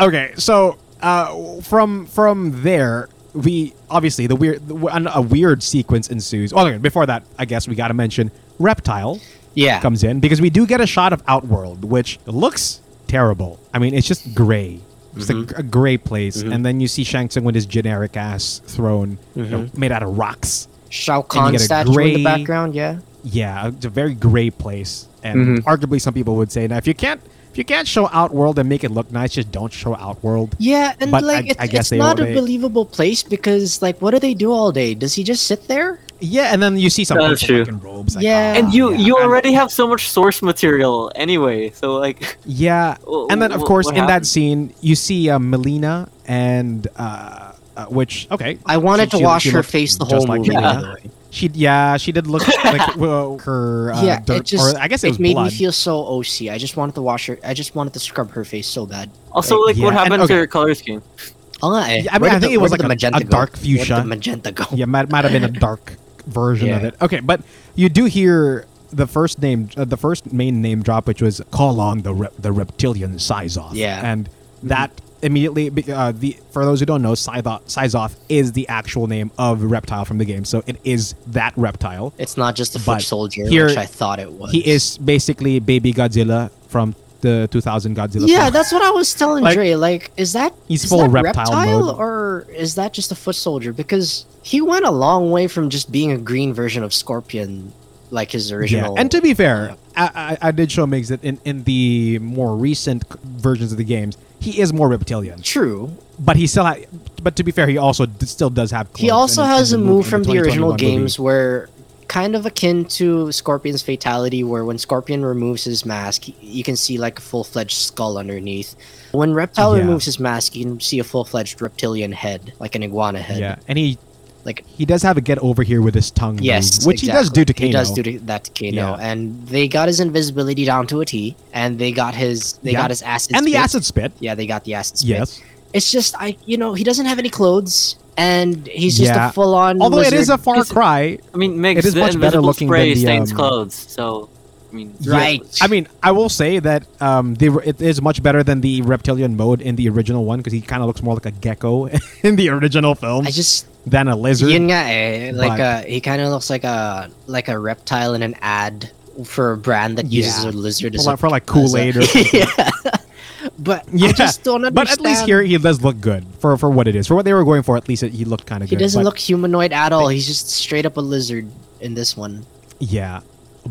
Okay, so uh, from from there, we obviously the weird the, a weird sequence ensues. Oh, okay, before that, I guess we got to mention Reptile Yeah, comes in because we do get a shot of Outworld, which looks terrible. I mean, it's just gray. It's Mm-hmm. a, a gray place, and then you see Shang Tsung with his generic ass throne you know, Mm-hmm. made out of rocks. Shao you Kahn get a statue in the background. Yeah, Yeah, it's a very gray place, and Mm-hmm. arguably some people would say now if you can't if you can't show Outworld and make it look nice, just don't show Outworld. yeah, and But like I- it's, I guess it's they not a they- believable place because like what do they do all day? Does he just sit there? Yeah, and then you see some That's people in robes. Like, Yeah. ah, And you yeah, you already have so much source material anyway, so like, Yeah, [LAUGHS] and then of course what in that scene you see uh, Mileena and uh, uh, which okay. I wanted she- to she- wash she her face the whole like movie. Mileena. by. She yeah she did look [LAUGHS] like well, her uh, yeah, dirt, it just or I guess it, was made blood. me feel so OC. I just wanted to wash her. I just wanted to scrub her face so bad. also Like, like, yeah, what and- happened okay. to your color scheme? Oh, Yeah, I mean, I think the- it was like the a- magenta a dark fuchsia. the magenta go. yeah, might might have been a [LAUGHS] dark version of it. Okay, but you do hear the first name, uh, the first main name drop, which was "Call on the rep- the reptilian Syzoth." Yeah. and that immediately, uh, the for those who don't know, Syzoth, Syzoth is the actual name of reptile from the game, so it is that reptile. It's not just a foot soldier, here- which I thought it was. He is basically Baby Godzilla from the 2000 Godzilla. Yeah, film. that's what I was telling Like, Dre. Like, is that he's is full that reptile mode. or is that just a foot soldier? Because he went a long way from just being a green version of Scorpion, like his original. Yeah, and to be fair, I, I, I did show Migs that in, in the more recent versions of the games, he is more reptilian. true, But he still, ha- but to be fair, he also d- still does have. he also in- in has the a move from the 2021 original movie. games where kind of akin to Scorpion's fatality, where when Scorpion removes his mask, he- you can see like a full fledged skull underneath. When Reptile Yeah. removes his mask, you can see a full fledged reptilian head, like an iguana head. Yeah, and he Like he does have a get over here with his tongue. Yes, move, which he does do to exactly. Kano. He does do to, that to Kano, Yeah. and they got his invisibility down to a T, and they got his they Yeah. got his acid and the acid spit. Yeah, they got the acid spit. Yes, It's just I, you know, he doesn't have any clothes, and he's just Yeah. a full on. although it is a far It's- cry. I mean, Migs, It is the much better invisible looking spray than the, stains um, clothes, so I mean, Right. I mean, I will say that um, the, it is much better than the reptilian mode in the original one because he kind of looks more like a gecko [LAUGHS] in the original film I just than a lizard. yun nga eh, like But- uh he kind of looks like a like a reptile in an ad for a brand that uses Yeah. a lizard for, as like, a for like Kool Aid or [LAUGHS] something. yeah. but Yeah, I just don't understand. but at least here he does look good for for what it is. For what they were going for, at least it, he looked kind of good. he doesn't look humanoid at all. He's just straight up a lizard in this one. Yeah,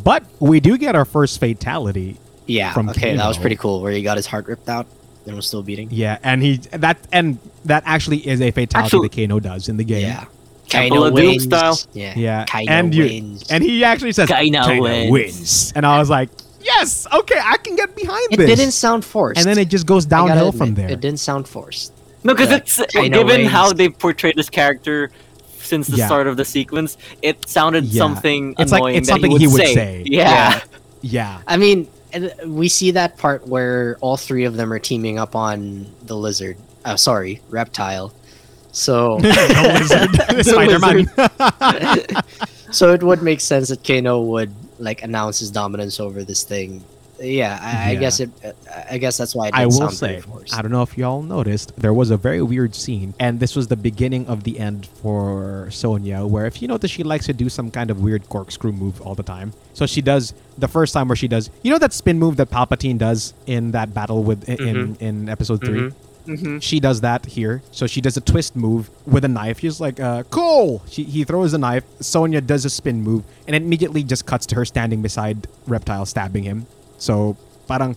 but we do get our first fatality. Yeah. From okay, that was pretty cool. Where he got his heart ripped out and was still beating. Yeah, and he that and that actually is a fatality Actually- that Kano does in the game. Yeah. Temple of Doom style. Yeah. Yeah, Kano and you wins. and he actually says Kano wins." wins, and I was like, yes, okay, I can get behind it this. It didn't sound forced. and then it just goes downhill admit, from there. It didn't sound forced. No, because Yeah, it's uh, China given wins. how they portrayed this character since the Yeah. start of the sequence, it sounded Yeah. something It's like- it's that something he he would, would say. say. Yeah. yeah, I mean, and we see that part where all three of them are teaming up on the lizard. Uh, sorry, reptile. So, [LAUGHS] the lizard, [LAUGHS] Spider Man. [LAUGHS] so it would make sense that Kano would like announce his dominance over this thing. Yeah, I, I guess it. I guess that's why it I didn't will sound very say, forced. I don't know if y'all noticed, there was a very weird scene, and this was the beginning of the end for Sonya, where if you notice, she likes to do some kind of weird corkscrew move all the time. So she does the first time where she does, you know, that spin move that Palpatine does in that battle with in in, in Episode 3 mm-hmm. Mm-hmm. She does that here. So she does a twist move with a knife. She's like, uh, cool. She, he throws a knife. Sonya does a spin move, and it immediately just cuts to her standing beside Reptile, stabbing him. So, parang,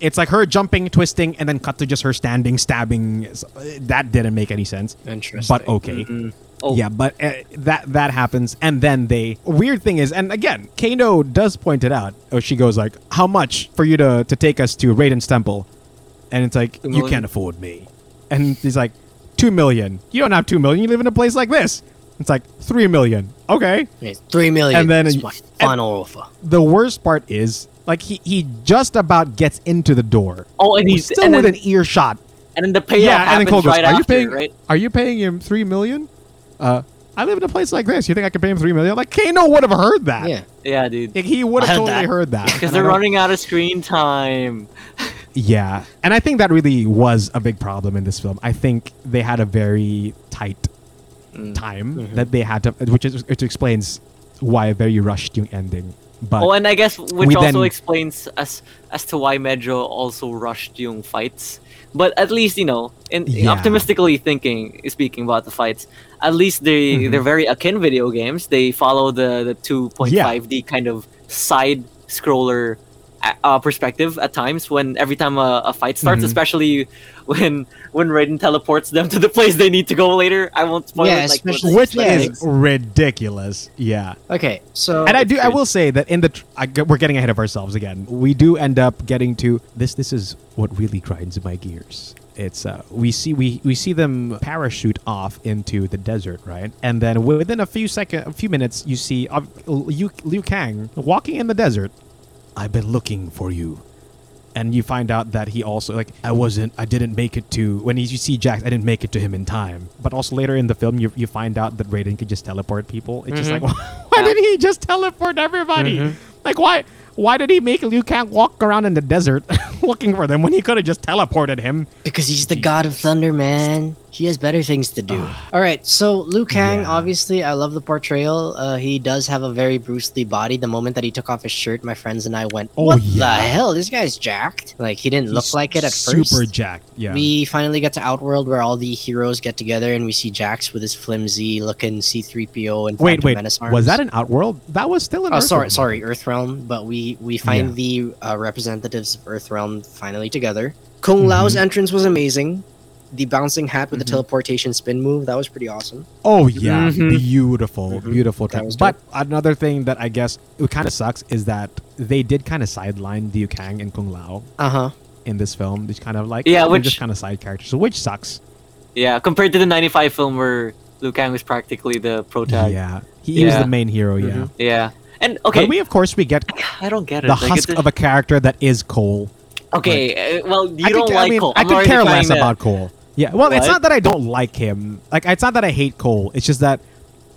it's like her jumping, twisting, and then cut to just her standing, stabbing. So, That didn't make any sense. Interesting. But okay. Oh. Yeah, but uh, that that happens, and then they. Weird thing is, and again, Kano does point it out. Oh, she goes like, "How much for you to to take us to Raiden's temple?" And it's like, "You can't afford me." And he's like, two million. You don't have two million. You live in a place like this." It's like three million. Okay. Okay, three million. And then- is my final offer. The worst part is, like, he he just about gets into the door. Oh, and he's still and with then, an earshot. and then the payoff yeah, and then Cole goes, right "Are you after, paying? right? Are you paying him three million? Uh, I live in a place like this. You think I could pay him three million? Like Kano would have heard that. Yeah. Yeah, dude. Like, he would have totally that. heard that. Because they're running out of screen time. [LAUGHS] Yeah, and I think that really was a big problem in this film. I think they had a very tight Mm. time Mm-hmm. that they had to, which is which explains why a very rushed yung ending. But oh, and I guess which also then- explains as as to why Medjo also rushed yung fights. But at least you know, in Yeah. optimistically thinking, speaking about the fights, at least they Mhm. they're very akin video games. They follow the the two point five D kind of side scroller uh, uh, perspective at times when every time a, a fight starts, Mhm. especially when when Raiden teleports them to the place they need to go later. I won't spoil Yeah, it. Like, what especially- which is things. ridiculous. Yeah. Okay, so and I do. I will say that in the tr- I, g- we're getting ahead of ourselves again. We do end up getting to this. This is what really grinds my gears. It's uh, we see we we see them parachute off into the desert, right? And then within a few second, a few minutes, you see uh, Liu, Liu Kang walking in the desert. I've been looking for you. And you find out that he also like I wasn't I didn't make it to when he, you see Jax I didn't make it to him in time. But also later in the film you you find out that Raiden could just teleport people. It's just mm-hmm. like [LAUGHS] why Yeah. did he just teleport everybody? Mm-hmm. Like why why did he make Liu Kang walk around in the desert [LAUGHS] looking for them when he could have just teleported him? Because he's the god of thunder, man. He has better things to do. All right, so Liu Kang, Yeah. obviously, I love the portrayal. Uh, he does have a very Bruce Lee body. The moment that he took off his shirt, my friends and I went, Oh, "What yeah. the hell? This guy's jacked." Like he didn't look like it at super first. jacked. Yeah. We finally get to Outworld where all the heroes get together and we see Jax with his flimsy looking C3PO and wait, Phantom wait. Menace arms. Was that an Outworld? That was still an Oh, sorry, Earthrealm. sorry, Earthrealm. But we we find Yeah. the uh, representatives of Earthrealm finally together. Kung Lao's Mm-hmm. entrance was amazing. The bouncing hat with the teleportation spin move that was pretty awesome. Oh yeah, Mhm. beautiful, beautiful. Mm-hmm. That Tra- but another thing that I guess it kind of sucks is that they did kind of sideline Liu Kang and Kung Lao Uh huh. in this film. It's kind of like Yeah, they're which- just kind of side characters, so which sucks. Yeah, compared to the '95 film where Liu Kang was practically the protag. yeah, he is Yeah. the main hero. Yeah, Mhm. Yeah. And okay, but we of course we get I don't get it. the Like, husk it's- of a character that is Cole. Okay, uh, well, you I don't could, like I mean, Cole. I I'm could care less to- about Cole. Yeah, well, it's not that I don't like him. Like, it's not that I hate Cole. It's just that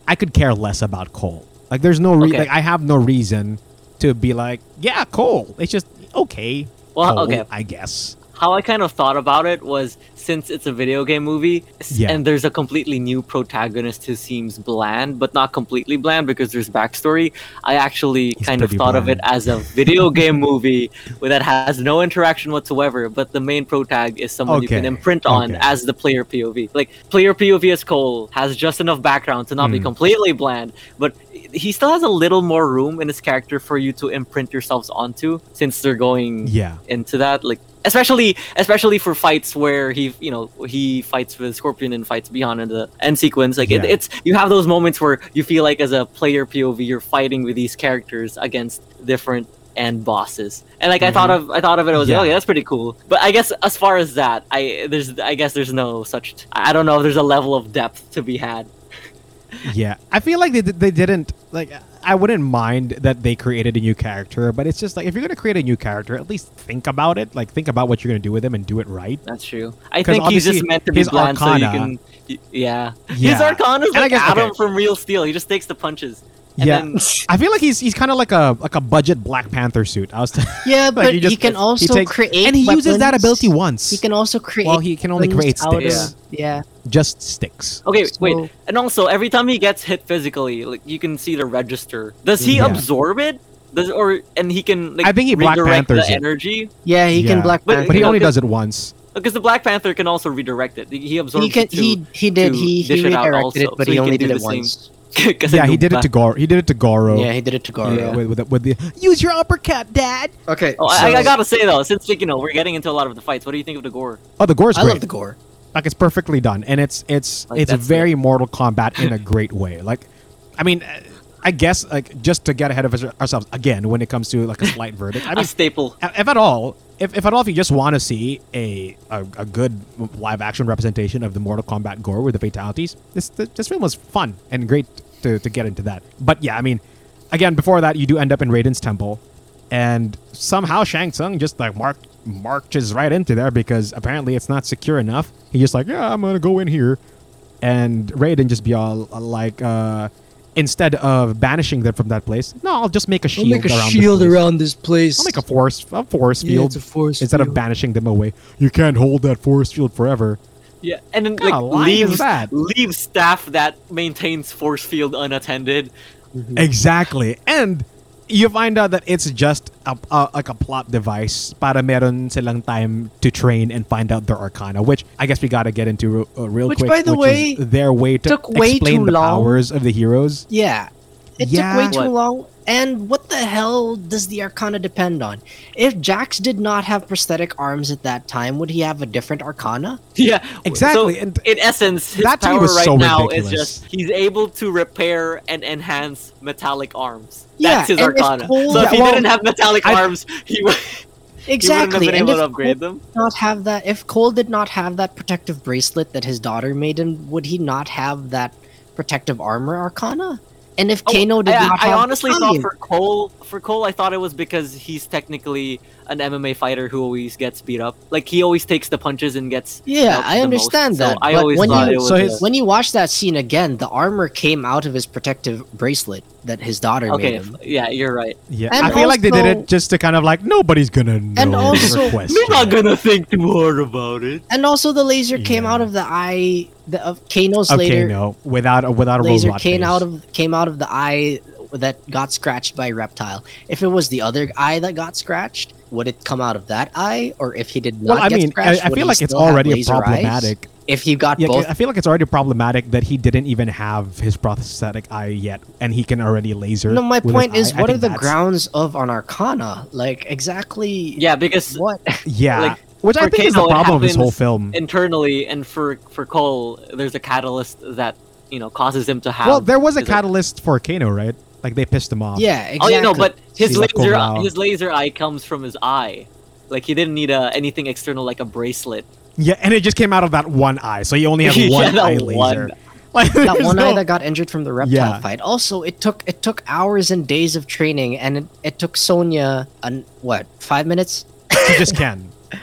I could care less about Cole. Like, there's no re- Okay. like I have no reason to be like, yeah, Cole. It's just okay. Well, Cole, okay. I guess. How I kind of thought about it was since it's a video game movie Yeah. and there's a completely new protagonist who seems bland, but not completely bland because there's backstory. I actually He's kind of thought of it as a video [LAUGHS] game movie that has no interaction whatsoever, but the main protag is someone you can imprint on Okay. as the player POV. Like player POV as Cole has just enough background to not be Hmm. completely bland, but he still has a little more room in his character for you to imprint yourselves onto since they're going Yeah. into that like especially especially for fights where he you know he fights with scorpion and fights beyond in the end sequence. Like it, it's you have those moments where you feel like as a player pov you're fighting with these characters against different end bosses. And like i thought mm-hmm. of i thought of it i was Yeah. like oh yeah that's pretty cool. But i guess as far as that i there's i guess there's no such i don't know if there's a level of depth to be had. Yeah, I feel like they they didn't like. I wouldn't mind that they created a new character, but it's just like if you're gonna create a new character, at least think about it. Like think about what you're gonna do with him and do it right. that's true I think he's just meant to be bland so you can yeah. Yeah. his arcana is like guess- Atom okay. from real steel he just takes the punches and yeah, then [LAUGHS] I feel like he's he's kind of like a like a budget Black Panther suit. I was t- [LAUGHS] Yeah, [LAUGHS] like but he, just- can also takes- create and he uses that ability once. He can also create. Well, he can only create sticks. of- Yeah. just sticks. Okay, So- wait. And also, every time he gets hit physically, like you can see the register. Does he Yeah. absorb it? Does or and he can like I think he Black redirect Panthers the it. energy? Yeah, he Yeah. can Black Panther. But he only does it once. Because the Black Panther can also redirect it. He absorbs he can. it too. He he did. to He he dish it out redirected also, it, but so he he only did it once. same. Once. [LAUGHS] 'Cause Yeah, I he did it to Black- Goro. He did it to Goro. Yeah, he did it to Goro. Yeah, with, with, the, with the use your uppercut, Dad. Okay. Oh, I, I gotta say though, since you know we're getting into a lot of the fights, what do you think of the gore? Oh, the gore's I great. I love the gore. like it's perfectly done and it's it's Like, it's that's very mortal kombat in a [LAUGHS] great way like i mean uh, i guess like just to get ahead of ourselves again when it comes to like a slight [LAUGHS] verdict I mean staple. if at all if, if at all if you just want to see a, a a good live action representation of the mortal kombat gore with the fatalities this this, this film was fun and great to, to get into that but yeah i mean again before that you do end up in raiden's temple and somehow Shang Tsung just like mark marches right into there because apparently it's not secure enough. He just like, yeah, I'm gonna go in here, and Raiden just be all like, uh, instead of banishing them from that place, no, I'll just make a shield. around this place. around this place. I'll make a force a force Yeah, field it's a force instead of banishing them away. You can't hold that force field forever. Yeah, and then What like of line leaves that? leaves staff that maintains force field unattended. Exactly. And you find out that it's just a, a, like a plot device para meron silang time to train and find out their arcana, which I guess we got to get into uh, real Which, quick. by the which way, their way to took way explain too the long. powers of the heroes. Yeah. It Yeah. took way too What? long. And what the hell does the Arcana depend on? If Jax did not have prosthetic arms at that time, would he have a different Arcana? [LAUGHS] Yeah, Exactly, So, and in essence, his that to me power right so now ridiculous. is just he's able to repair and enhance metallic arms. Yeah, That's his and if arcana. Cole- so if he well, didn't have metallic I- arms, he would Exactly. [LAUGHS] he wouldn't have and been if able to upgrade Cole them. did not have that if Cole did not have that protective bracelet that his daughter made him, would he not have that protective armor Arcana? And if Oh, Kano did I, not I honestly thought for Cole, for Cole, I thought it was because he's technically an MMA fighter who always gets beat up. Like he always takes the punches and gets. Yeah, I understand most. So that. I always when thought you, it was. So his- when you watch that scene again, the armor came out of his protective bracelet that his daughter okay, made him. yeah, you're right. Yeah, And I feel like they did it just to kind of like nobody's gonna know. And also- the question. You're not gonna think too hard about it. And also, the laser came Yeah. out of the eye the, of Kano's Okay, later. no, without a without a laser robot came face. out of came out of the eye that got scratched by reptile. If it was the other eye that got scratched, would it come out of that eye? Or if he did not Well, I get mean, I, scratched, I would feel like it's already laser eyes? problematic. If he got Yeah, both, I feel like it's already problematic that he didn't even have his prosthetic eye yet, and he can already laser. no. My point is, eye. What are the that's- grounds of an Arcana? Like exactly? Yeah, because What? [LAUGHS] Yeah, like, which I for think is the problem of this whole film. internally, and for for Cole, there's a catalyst that you know causes him to have. Well, there was a his- catalyst for Kano, right? Like they pissed him off. Yeah, exactly. Oh yeah, no, but his He's laser his laser eye comes from his eye. Like he didn't need a, anything external like a bracelet. yeah, and it just came out of that one eye, so you only [LAUGHS] have one that eye one. laser. [LAUGHS] Like, that there's one eye that got injured from the reptile Yeah. fight. Also, it took it took hours and days of training, and it, it took Sonya an what five minutes? you just can. [LAUGHS]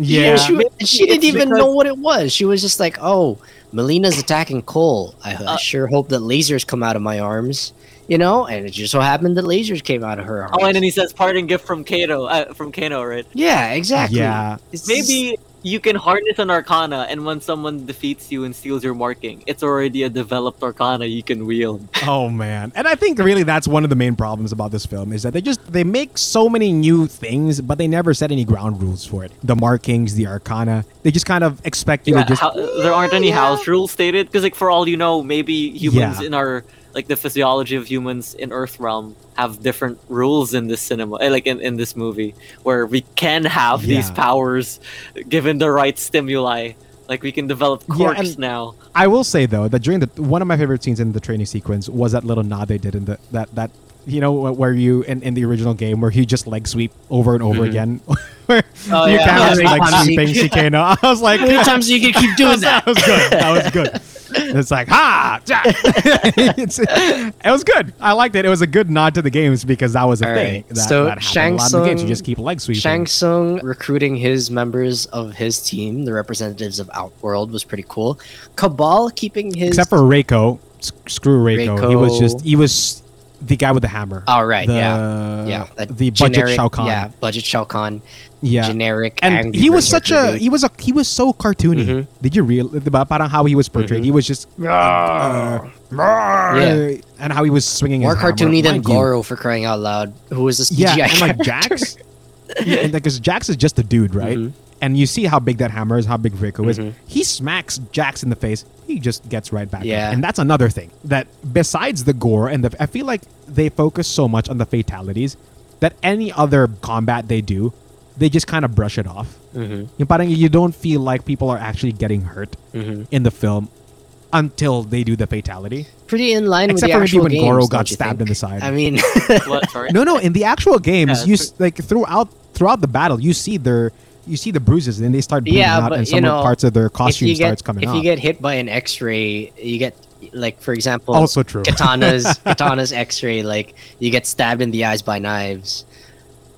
Yeah, And she, she didn't even because- know what it was. She was just like, "Oh, Mileena's attacking Cole. I, I Uh, sure hope that lasers come out of my arms. You know, and it just so happened that lasers came out of her arms. Oh, and then he says parting gift from Kato, uh, from Kano, right? yeah, exactly. Yeah. It's just- Maybe you can harness an arcana, and when someone defeats you and steals your marking, it's already a developed arcana you can wield. [LAUGHS] Oh man. And I think really that's one of the main problems about this film is that they just they make so many new things, but they never set any ground rules for it. The markings, the arcana, they just kind of expect you Yeah, to just how- there aren't any house rules stated because, like, for all you know, maybe humans Yeah. in our like the physiology of humans in Earth realm have different rules in this cinema, eh, like in, in this movie, where we can have these powers given the right stimuli. Like we can develop Yeah, quirks and- now. I will say though that during the one of my favorite scenes in the training sequence was that little nod they did in the that that you know where you in, in the original game where he just leg sweep over and over again. [LAUGHS] where Oh, you yeah. camera's Yeah, like [LAUGHS] yeah. sweeping Chicano. [LAUGHS] I was like, How many times you can keep doing that? that was good. That was good. It's like ha, [LAUGHS] it's, it was good. I liked it. It was a good nod to the games because that was a All thing. right. That, So, that Shang lot in the games. You just keep leg sweeping. Shang Tsung recruiting his members of his team, the representatives of Outworld, was pretty cool. Cabal keeping his. Except for Reiko, S- screw Reiko. He was just he was the guy with the hammer. Oh, right, The- yeah. yeah, the budget generic- Shao Kahn. Yeah, budget Shao Kahn. Yeah. Generic. and angry he was version such a Groot. he was a he was so cartoony. Mhm. Did you real about parang how he was portrayed? Mhm. He was just [LAUGHS] uh, Yeah. and how he was swinging more his hammer. cartoony than Mind you, Goro for crying out loud, who was a CGI Yeah, and like character. Jax, [LAUGHS] yeah, and because Jax is just a dude, right? Mhm. And you see how big that hammer is, how big Reiko is. Mhm. He smacks Jax in the face. He just gets right back. up. Yeah. and that's another thing that besides the gore and the, I feel like they focus so much on the fatalities that any other combat they do, they just kind of brush it off. Mhm, Yung parang you don't feel like people are actually getting hurt mhm. in the film until they do the fatality. Pretty in line Except with for the maybe actual when games, Goro don't got stabbed think? in the side. I mean, [LAUGHS] What? [LAUGHS] No, no. In the actual games, Yeah, you it's like throughout throughout the battle, you see their you see the bruises, and then they start bleeding Yeah, out, but, and you some know, parts of their costume get starts coming if off. you get hit by an X-ray, you get like for example, Also true. Katana's [LAUGHS] Katana's X-ray, like you get stabbed in the eyes by knives,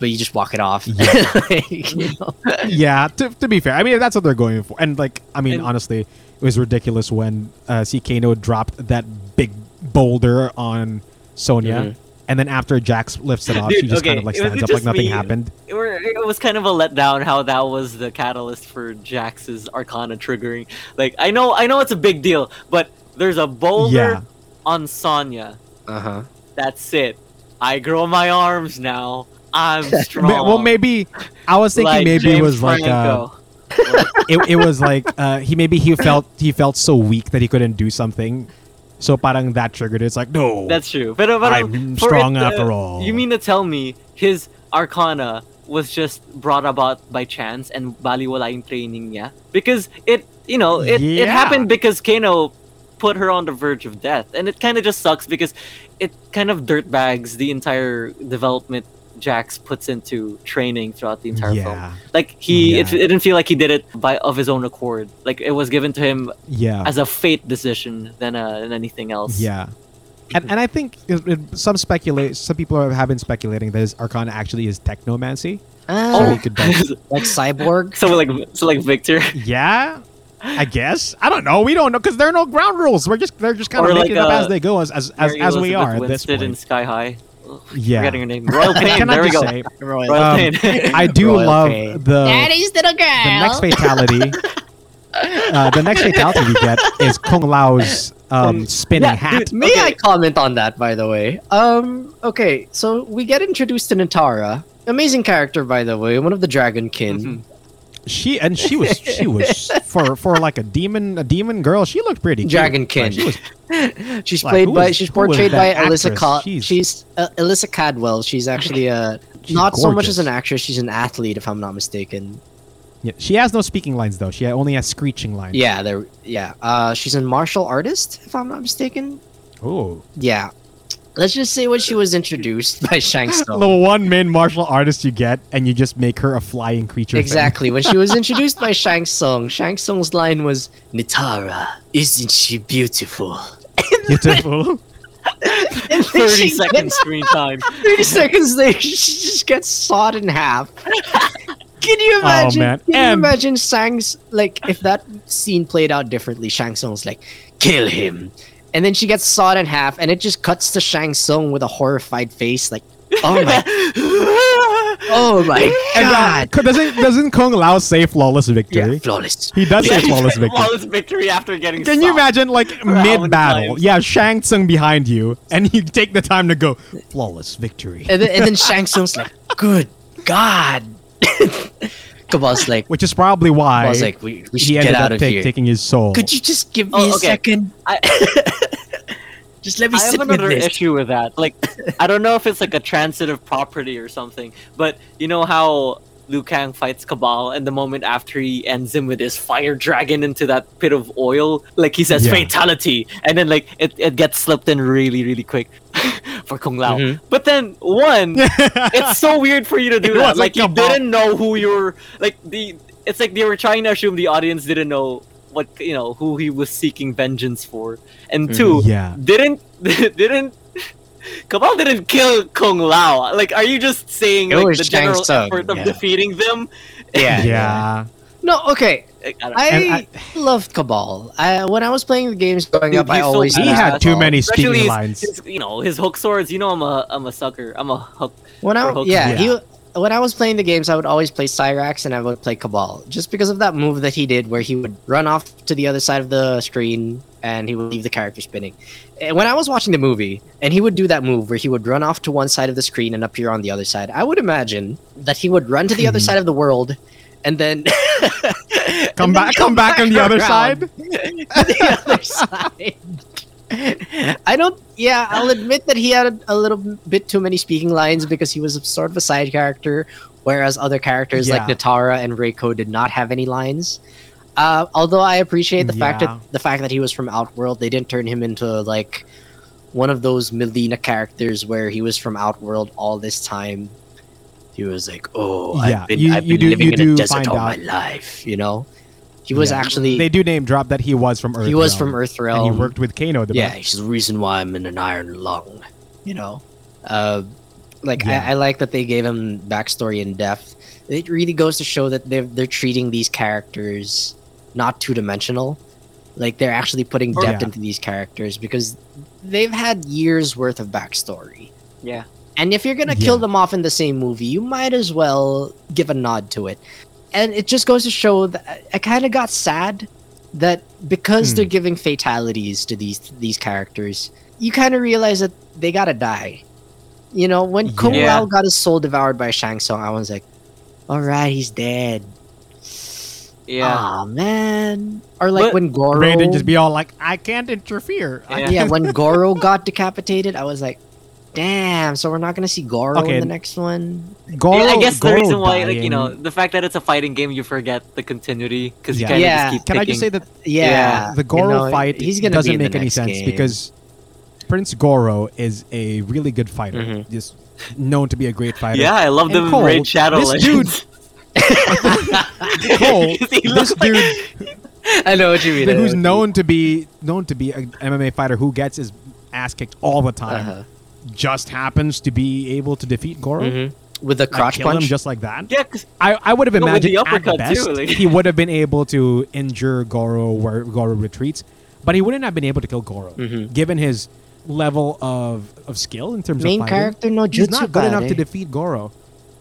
but you just walk it off. Yeah. [LAUGHS] Like, you know? yeah, to, to be fair, I mean that's what they're going for, and like I mean And- honestly, it was ridiculous when uh, Kano dropped that big boulder on Sonya. Mhm. And then after Jax lifts it off, Dude, she just kind of like stands up like nothing me. happened. it, were, it was kind of a letdown how that was the catalyst for Jax's Arcana triggering. Like I know, I know it's a big deal, but there's a boulder Yeah. on Sonya. Uh-huh. That's it. I grow my arms now. I'm [LAUGHS] strong. Well, maybe I was thinking Like maybe it James was like uh, it, it was like uh, he maybe he felt he felt so weak that he couldn't do something. So parang that triggered it. It's like no, That's true. But, but I'm strong it, uh, after all. You mean to tell me his Arcana was just brought about by chance and baliwala yung training yeah? Because it, you know, it, it happened because Kano put her on the verge of death. And it kind of just sucks because it kind of dirtbags the entire development Jax puts into training throughout the entire film. yeah, Like he, it, Yeah. it didn't feel like he did it by of his own accord. Like it was given to him yeah, as a fate decision than, uh, than anything else. yeah. And, and I think it, it- some speculate some people have been speculating that his Arcana actually is technomancy. Ah, So he could [LAUGHS] like cyborg. [LAUGHS] so like so like Victor. yeah, I guess I don't know. We don't know because there are no ground rules. We're just they're just kind Or of like, making it up uh, as they go as as as, as we Elizabeth are at this Winstead in. Sky High. Ugh, Yeah. Forgetting her name. [LAUGHS] Royal Pain. Can I we just go. say, Royal Royal Um, Pain. I do [LAUGHS] Royal love pain. the Daddy's little girl. the next [LAUGHS] fatality. uh, the next fatality we get is Kung Lao's um, spinning Yeah, hat. dude, May Okay. I comment on that, by the way? Um, okay, so we get introduced to Nitara. Amazing character, by the way. One of the Dragonkin. Mhm. She and she was she was [LAUGHS] for for like a demon a demon girl. She looked pretty cute. Dragonkin. Like, she was [LAUGHS] She's Like, played by. is- she's portrayed by that Alyssa. actress? She's- she's uh, Alyssa Cadwell. She's [LAUGHS] actually a She's not so much as an actress. She's an athlete, if I'm not mistaken. yeah, she has no speaking lines though. She only has screeching lines. Yeah, there. Yeah, uh, she's a martial artist, if I'm not mistaken. Oh, Yeah. Let's just say when she was introduced by Shang Tsung. the one main martial artist you get, and you just make her a flying creature. Exactly. when she was [LAUGHS] introduced by Shang Tsung, Shang Tsung's line was, Nitara, isn't she beautiful? [LAUGHS] Beautiful. And Thirty seconds screen time. [LAUGHS] 30 seconds later, she just gets sawed in half. Can you oh, imagine? man. Can you imagine Shang's like if that scene played out differently? Shang Tsung's like, kill him, and then she gets sawed in half, and it just cuts to Shang Tsung with a horrified face, like, oh my, [LAUGHS] oh my And uh, god, doesn't doesn't Kung Lao say flawless victory? yeah, flawless. He does say [LAUGHS] flawless victory. Flawless victory after getting. Can you imagine like mid battle? Yeah, Shang Tsung behind you, and you take the time to go flawless victory, And then, and then Shang Tsung's like, good god. [LAUGHS] Cabal's like, which is probably why Cabal's like, we, we should he ended get out up of take- here. taking his soul. Could you just give me Oh, a okay. second? I, Just let me I have sit with another this. issue with that. Like, I don't know if it's like a transitive property or something, but you know how Liu Kang fights Cabal, and the moment after he ends him with his fire dragon into that pit of oil, like he says Yeah. fatality, and then like it, it gets slipped in really really quick [LAUGHS] for Kung Lao. Mhm. But then one, [LAUGHS] it's so weird for you to do It that. wasn't Like you Cabal. didn't know who you were. Like the, it's like they were trying to assume the audience didn't know what you know who he was seeking vengeance for, and mm-hmm. two, yeah. didn't [LAUGHS] didn't Cabal didn't kill Kung Lao. Like, are you just saying It like the Shang general Tsung, effort of yeah. defeating them? [LAUGHS] Yeah. yeah. No, okay. I don't- I, loved Cabal. I, when I was playing the games growing Dude, up, I he's so always He had too many Especially speaking his, lines. his- you know, his hook swords. You know, I'm a I'm a sucker. I'm a hook. when I for hooks. yeah, Yeah. he when I was playing the games, I would always play Cyrax and I would play Cabal just because of that move that he did, where he would run off to the other side of the screen and he would leave the character spinning. And when I was watching the movie, and he would do that move where he would run off to one side of the screen and appear on the other side, I would imagine that he would run to the other mm-hmm. side of the world and then [LAUGHS] Come and then back- come back on the other [LAUGHS] side? [LAUGHS] the other side. I don't. Yeah, I'll admit that he had a, a little bit too many speaking lines because he was sort of a side character, whereas other characters like Nitara and Reiko did not have any lines. Uh, although I appreciate the fact that the fact that he was from Outworld, they didn't turn him into like one of those Mileena characters where he was from Outworld all this time. He was like, "Oh, Yeah, I've been, you- I've you been do- living you in a desert all out- my life," you know. He was Yeah. actually They do name drop that he was from Earth. he was Realm, from Earth and he worked with Kano. The Yeah, he's the reason why I'm in an iron lung. You know, uh, like Yeah. I, I like that they gave him backstory in depth. It really goes to show that they're they're treating these characters not two dimensional. Like they're actually putting Oh, depth yeah. into these characters because they've had years worth of backstory. Yeah. And if you're gonna kill them off in the same movie, you might as well give a nod to it. And it just goes to show that I kind of got sad that because Hmm. they're giving fatalities to these these characters, you kind of realize that they gotta die. You know, when Kung Yeah. Lao got his soul devoured by Shang Tsung, I was like, "All right, he's dead." Yeah. Aw, man. Or like But- when Goro, Raiden just be all like, "I can't interfere." Yeah. yeah, when [LAUGHS] Goro got decapitated, I was like, "Damn!" So we're not gonna see Goro Okay. in the next one. Goro, Yeah, I guess the Goro reason why, like you know, the fact that it's a fighting game, you forget the continuity because you Yeah. kind of Yeah. just keep. Can I just say that Yeah, the you Goro know, fight he's gonna doesn't be in the make any sense game. because Prince Goro is a really good fighter, Mhm. just known to be a great fighter. Yeah, I love And the Cole, Raid Shadow this Legends. [LAUGHS] Cole, [LAUGHS] He this looks like- dude [LAUGHS] I know what you mean. Who's known to be known to be an MMA fighter who gets his ass kicked all the time, Uh-huh. Just happens to be able to defeat Goro. Mhm. with the like, crotch kill him punch. just like that. Yeah, 'cause- I, I would have No, imagined the at uppercut best too, like- he would have been able to injure Goro where Goro retreats, but he wouldn't have been able to kill Goro, Mhm. given his level of, of skill in terms Main of fighting. character no jutsu He's not good enough pare. to defeat Goro.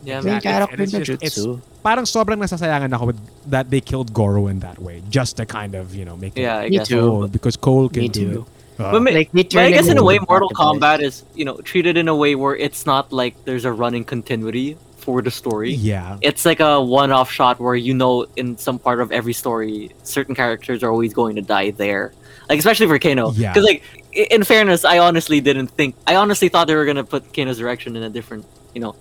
yeah, Main character no just- it's- Parang sobrang nasasayangan ako with that they killed Goro in that way, just to kind of you know make it Yeah, I Me too. Cole, because Cole can Me do too. it. Uh, But, ma- Like, but I guess in a way, Mortal. Kombat is you know treated in a way where it's not like there's a running continuity for the story. yeah, It's like a one-off shot where you know in some part of every story, certain characters are always going to die there. Like especially for Kano, Yeah. because like in fairness, I honestly didn't think. I honestly thought they were gonna put Kano's direction in a different, you know,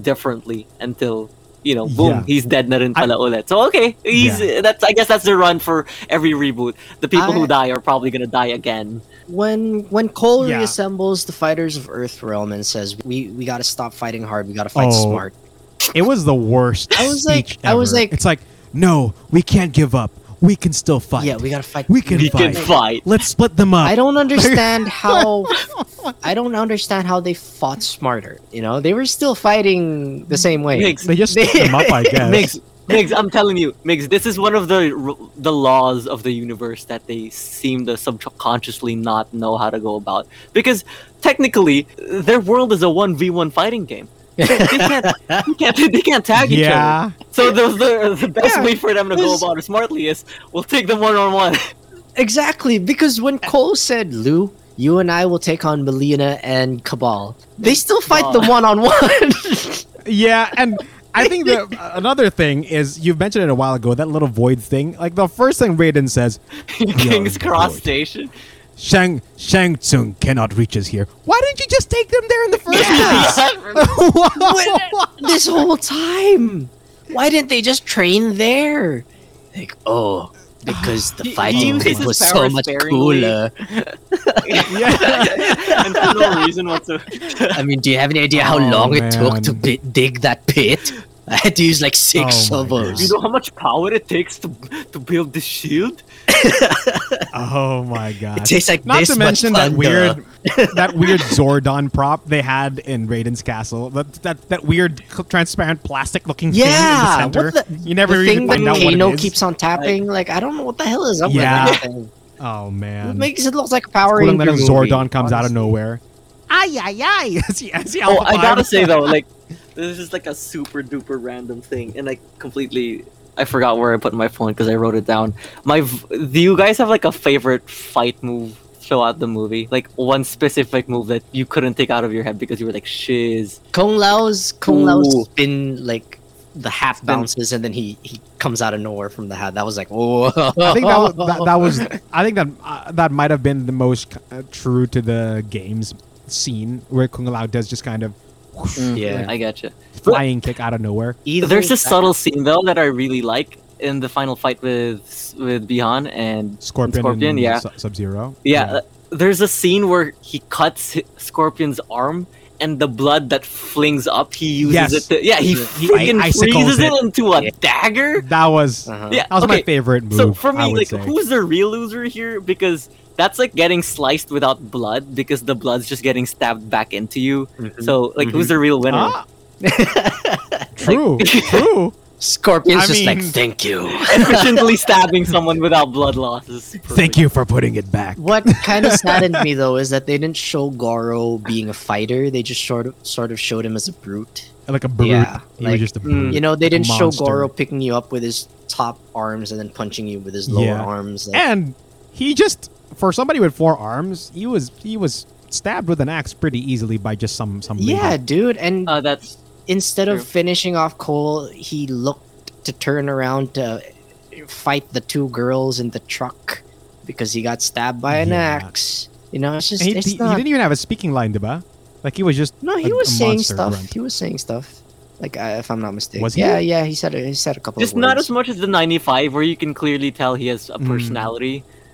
differently until you know, boom, Yeah. he's dead na rin pala ulit. So okay, he's Yeah. that's I guess that's the run for every reboot. The people who die are probably gonna die again. When when Cole Yeah. reassembles the fighters of Earth Realm and says, "We we got to stop fighting hard. We got to fight Oh. smart." it was the worst. I was like- speech I was like- it's like no, we can't give up. We can still fight. Yeah, we gotta fight. we can We fight. can fight. Let's split them up. I don't understand [LAUGHS] how. I don't understand how they fought smarter. You know, they were still fighting the same way. Migs, They just split them up, I [LAUGHS] guess. Migs, Migs, I'm telling you, Migs, this is one of the the laws of the universe that they seem to subconsciously not know how to go about. Because technically, their world is a one v one fighting game. They can't, they can't, they can't tag each Yeah. other. So the the, the best Yeah, way for them to go about it smartly is we'll take them one on one. Exactly, because when Cole said, "Lou, you and I will take on Mileena and Cabal," they still fight the one on one. Yeah, and I think that another thing is you've mentioned it a while ago that little void thing. Like the first thing Raiden says, [LAUGHS] King's Cross void. Station. Shang Shang Tsung cannot reach us here. Why didn't you just take them there in the first place? [LAUGHS] [LAUGHS] this whole time, why didn't they just train there? Like, oh, because the [SIGHS] fighting he was so much sparingly. cooler. [LAUGHS] and for no reason whatsoever. I mean, do you have any idea how Oh, long it took to man. dig that pit? I had to use like six Oh, my shovels. You know how much power it takes to to build this shield? Oh my god! It tastes like Not this to much mention that thunder. weird, that weird Zordon prop they had in Raiden's castle. That that, that weird transparent plastic looking Yeah, thing in the what center. the, you never the really thing that find out what Kano it is. keeps on tapping. Like, I don't know what the hell is up Yeah. with that thing. oh man. It makes it look like a Power Cool, and Ranger then movie, Zordon comes out of nowhere. Ay ay ay! [LAUGHS] As he, as he Oh, I gotta say though, like [LAUGHS] this is like a super duper random thing, and like completely I forgot where I put my phone because I wrote it down. My, do you guys have like a favorite fight move throughout the movie? Like one specific move that you couldn't take out of your head because you were like shiz. Kung Lao's Kung Lao's Ooh. spin like the half bounces and then he he comes out of nowhere from the hat. That was like, oh. [LAUGHS] I think that was, that, that was [LAUGHS] I think that uh, that might have been the most uh, true to the game's scene where Kung Lao does just kind of whoosh, Yeah. I gotcha. flying kick out of nowhere. Either There's this that- subtle scene though that I really like in the final fight with with Bi-Han and Scorpion, Scorpion, and yeah. Sub Zero. Yeah, uh, there's a scene where he cuts Scorpion's arm, and the blood that flings up, he uses Yes. it to. Yeah, he He freaking icicles freezes it. it. into a Yeah. dagger. that was Uh-huh. Yeah, that was my favorite move. So for me, like, say. who's the real loser here? Because that's like getting sliced without blood, because the blood's just getting stabbed back into you. Mhm. So, like, who's the real winner? Ah, [LAUGHS] true, [LAUGHS] true. Scorpion's I just like, thank you. [LAUGHS] Efficiently stabbing someone without blood loss is. Thank you for putting it back. What kind of saddened me though is that they didn't show Goro being a fighter. They just sort of sort of showed him as a brute. Like a brute. Yeah, he was like- just a Mm. brute. You know, they Like didn't show monster. Goro picking you up with his top arms and then punching you with his lower Yeah. arms. Like, And he just for somebody with four arms, he was he was stabbed with an axe pretty easily by just some some lady. yeah, dude. And Uh, that's instead of finishing off Cole, he looked to turn around to fight the two girls in the truck because he got stabbed by an Yeah. axe. You know, it's just he, it's he, he didn't even have a speaking line, diba? Like he was just no, he a- was a saying stuff. grunt. He was saying stuff. Like uh, if I'm not mistaken. Was he? Yeah, yeah. He said he said a couple. just of not as much as the 95, where you can clearly tell he has a Mm.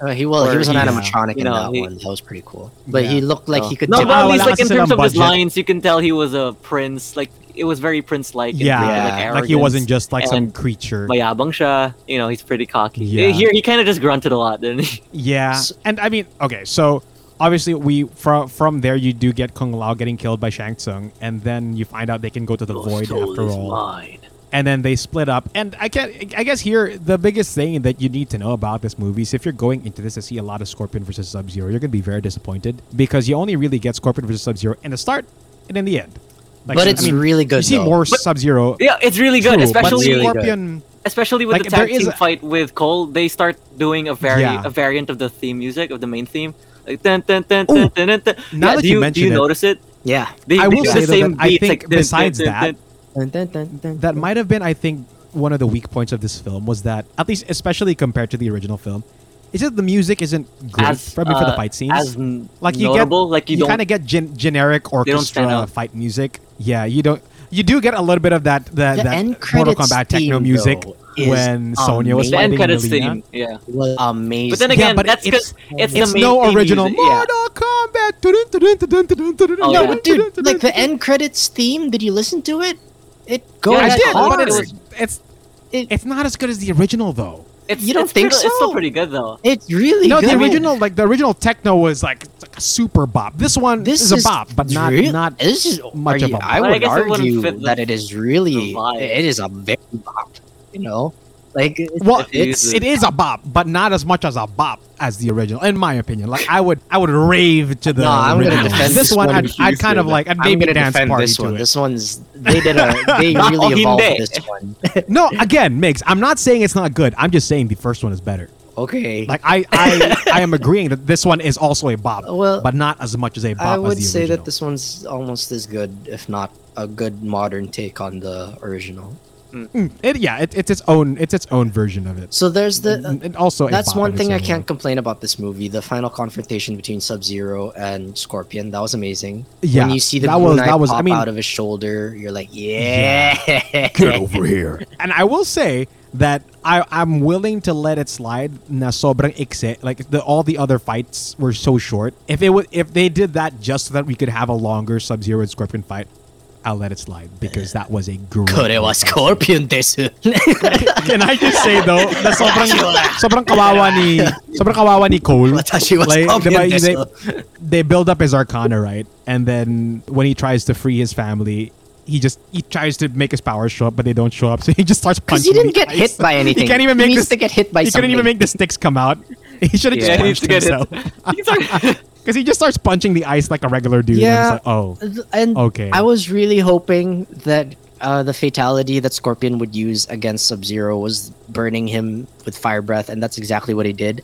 Personality. Uh, he well, he was an he- animatronic you in know, that he- one. That was pretty cool. But Yeah. he looked like So- he could. No, tip- but at wala least like in kasi terms of silang his budget. lines, you can tell he was a prince. Like it was very prince-like. and Yeah, pretty, like, like he wasn't just like some and creature. Mayabang siya. You know, he's pretty cocky. Yeah. Here, he kind of just grunted a lot, didn't he? [LAUGHS] Yeah, S- and I mean, okay, so obviously we from from there you do get Kung Lao getting killed by Shang Tsung, and then you find out they can go to the void after all, mine. And then they split up. And I can I guess here the biggest thing that you need to know about this movie is if you're going into this to see a lot of Scorpion versus Sub Zero, you're gonna be very disappointed because you only really get Scorpion versus Sub Zero in the start and in the end. Like, but I it's mean, really good. you see though. more Sub Zero. Yeah, it's really good, True, especially but really good. Especially with Like, the there tag is team a- fight with Cole. They start doing a vari- Yeah. a variant of the theme music of the main theme. Like, dun, dun, dun, Ooh, dun, dun, dun, dun. now yeah, that do you you, do you it- notice it? yeah. They, I will use say the though same that I think like, dun, dun, besides dun, that, dun. Dun, dun, dun, dun, that might have been i think one of the weak points of this film was that at least especially compared to the original film it's just the music isn't great as probably for the uh, fight scenes as like you notable, get like you, you, kind of get gen- generic orchestra fight music yeah you don't you do get a little bit of that that, The that end Mortal credits Kombat techno music though, when Sonya was amazing. the end fighting credits theme. Yeah, was amazing. but then Yeah, again, but that's because it's, it's the no theme original music, yeah. Mortal Kombat dun, Oh, no, yeah. but dude, like the end credits theme. Did you listen to it? It goes I Yeah, did, hard. but It it's was- it's It- it's not as good as the original though. It's, You don't it's think pretty- It's still pretty good though. It's really No, good. the original like the original techno was like, like a super bop. This one This is, is a bop, but not real- not This is much are of you- a I bop. I would guess argue fit that it is really. It is a very bop. You know, like it- Well, it's it is a bop, but not as much as a bop as the original, in my opinion. Like I would, I would rave to the. No, I'm gonna defend this this one. I'd, I'd kind of like, I'd I'm maybe gonna dance defend party this to one. it. This one's they did a [LAUGHS] they really evolved this one. [LAUGHS] No, again, Migs, I'm not saying it's not good. I'm just saying the first one is better. Okay, Like I, I, [LAUGHS] I am agreeing that this one is also a bop, Well, but not as much as a bop I would say that this one's almost as good, if not a good modern take on the original. Mm, it, yeah, it, it's its own, it's its own version of it. So there's the And- and also That's one thing I can't complain about this movie. The final confrontation between Sub Zero and Scorpion, that was amazing. Yeah, when you see the that was- that was- I pop mean- out of his shoulder, you're like, yeah. Get [LAUGHS] over here. And I will say that I, I'm willing to let it slide na sobrang ikse. Like the, all the other fights were so short. If it would, if they did that just so that we could have a longer Sub Zero and Scorpion fight, I'll let it slide because that was a great. Kore wa fight. Scorpion desu. [LAUGHS] Can I just say though, na sobrang sobrang kawawa ni sobrang kawawa ni Cole. Watashi wa Like, diba, desu. they, they build up his arcana, right? And then when he tries to free his family, he just he tries to make his powers show up, but they don't show up. [LAUGHS] So he just starts Because he didn't get ice. hit by anything. He can't even He make needs this. to get hit by He couldn't even make the sticks come out. [LAUGHS] He should have Yeah, he needs just punched to get himself. Because he just starts punching the ice like a regular dude. Yeah. Like, oh, and Okay. I was really hoping that uh, the fatality that Scorpion would use against Sub Zero was burning him with fire breath, and that's exactly what he did.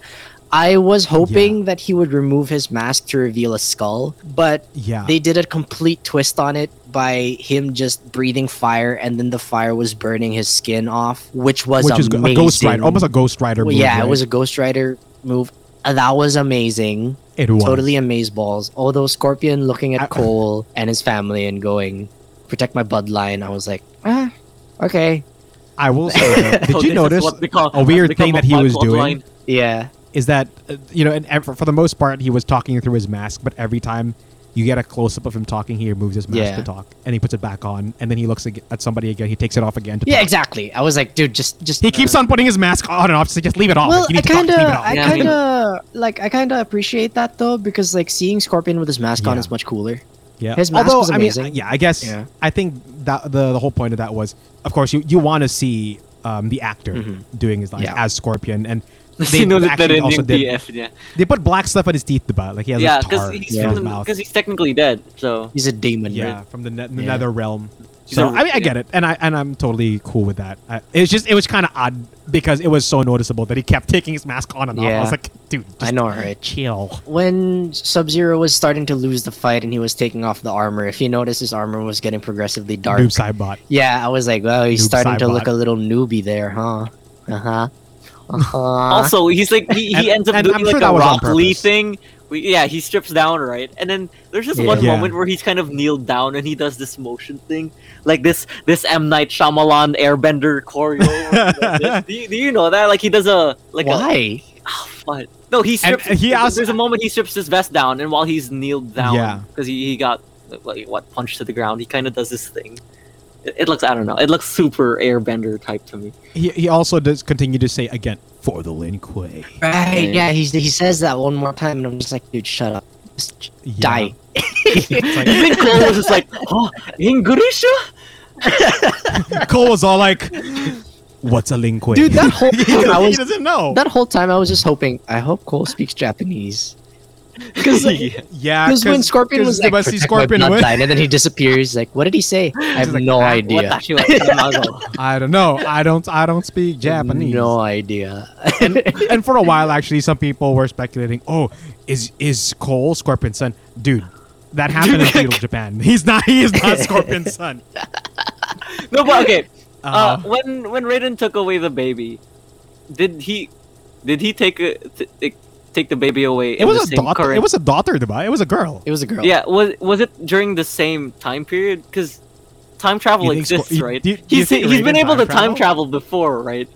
I was hoping that he would remove his mask to reveal a skull, but yeah. they did a complete twist on it by him just breathing fire, and then the fire was burning his skin off, which was Which is amazing. a Ghost Rider, almost a Ghost Rider. Well, move, yeah, right? it was a Ghost Rider move. Uh, that was amazing. It was Totally amaze balls. Although Scorpion looking at I- Cole and his family and going, protect my bloodline, I was like, ah, okay. I will say, though, [LAUGHS] did So you notice what call- a weird thing that he was bloodline. doing? Yeah. is that uh, you know, and ev- for the most part, he was talking through his mask, but every time you get a close up of him talking, he removes his mask Yeah. to talk, and he puts it back on, and then he looks at somebody again. He takes it off again. To Yeah, talk. exactly. I was like, dude, just, just. He keeps on putting his mask on and off. So just leave it off. Well, Like, you I need to kind of. I Yeah, kind of, like, I kind of appreciate that though, because like seeing Scorpion with his mask on is much cooler. Yeah. His mask Although, was I mean, yeah, I guess Yeah. I think that the the whole point of that was, of course, you you want to see um, the actor Mhm. doing his like Yeah. as Scorpion, and They they know that actually they're also in did. TF, yeah. They put black stuff on his teeth, about like he has Yeah, a tar because he's, in his from- mouth. 'cause he's technically dead. So He's a demon, Yeah, right? from the, ne- the Yeah. nether realm. So a- I mean, I get it, and I and I'm totally cool with that. I, it's just it was kind of odd because it was so noticeable that he kept taking his mask on and off. I was like, dude, I know, right? chill. When Sub Zero was starting to lose the fight and he was taking off the armor, if you notice, his armor was getting progressively dark. Noob Saibot. Yeah, I was like, well, he's Noob starting to look a little newbie there, huh? Uh huh. Uh huh. also he's like he, And- ends up doing I'm like sure a that Rock Lee thing. We, yeah, he strips down, right? And then there's just Yeah. one Yeah. moment where he's kind of kneeled down and he does this motion thing, like this this M Night Shyamalan Airbender choreo. Like [LAUGHS] do, you, do you know that? Like he does a like a Why? oh, what? No, he And strips. he also- there's a moment he strips his vest down, and while he's kneeled down, Yeah. because he, he got like what punched to the ground, he kind of does this thing. It, it looks I don't know. It looks super Airbender type to me. He, he also does continue to say again for the Lin Kuei. Right? Yeah, he's, he says that one more time, and I'm just like, dude, shut up. Just Yeah. die. [LAUGHS] Even [LAUGHS] Cole was just like, oh, Ingurisha? [LAUGHS] Cole was all like, "What's a Lin Kuei?" Dude, that whole he, time I doesn't- he was doesn't know. that whole time I was just hoping. I hope Cole speaks Japanese. [LAUGHS] Because Yeah. yeah, Because when Scorpion was like, diba si "Protect Scorpion my bloodline," and then he disappears. Like, what did he say? [LAUGHS] I have like, no "Ah, idea. Watashi wa tamago." I don't know. I don't. I don't speak Japanese. No idea. [LAUGHS] and for a while, actually, some people were speculating. Oh, is is Cole Scorpion's son? Dude, that happened in feudal Japan. He's not. He is not Scorpion's son. no, but okay. Uh, Uh, when when Raiden took away the baby, did he did he take a, t- t- take the baby away? it in was the a same daughter. current- It was a daughter, diba? It was a girl. it was a girl. yeah. Was was it during the same time period? Because time travel You think Scor- exists, you- right? you- do you he's think he's been able to time time travel before, right?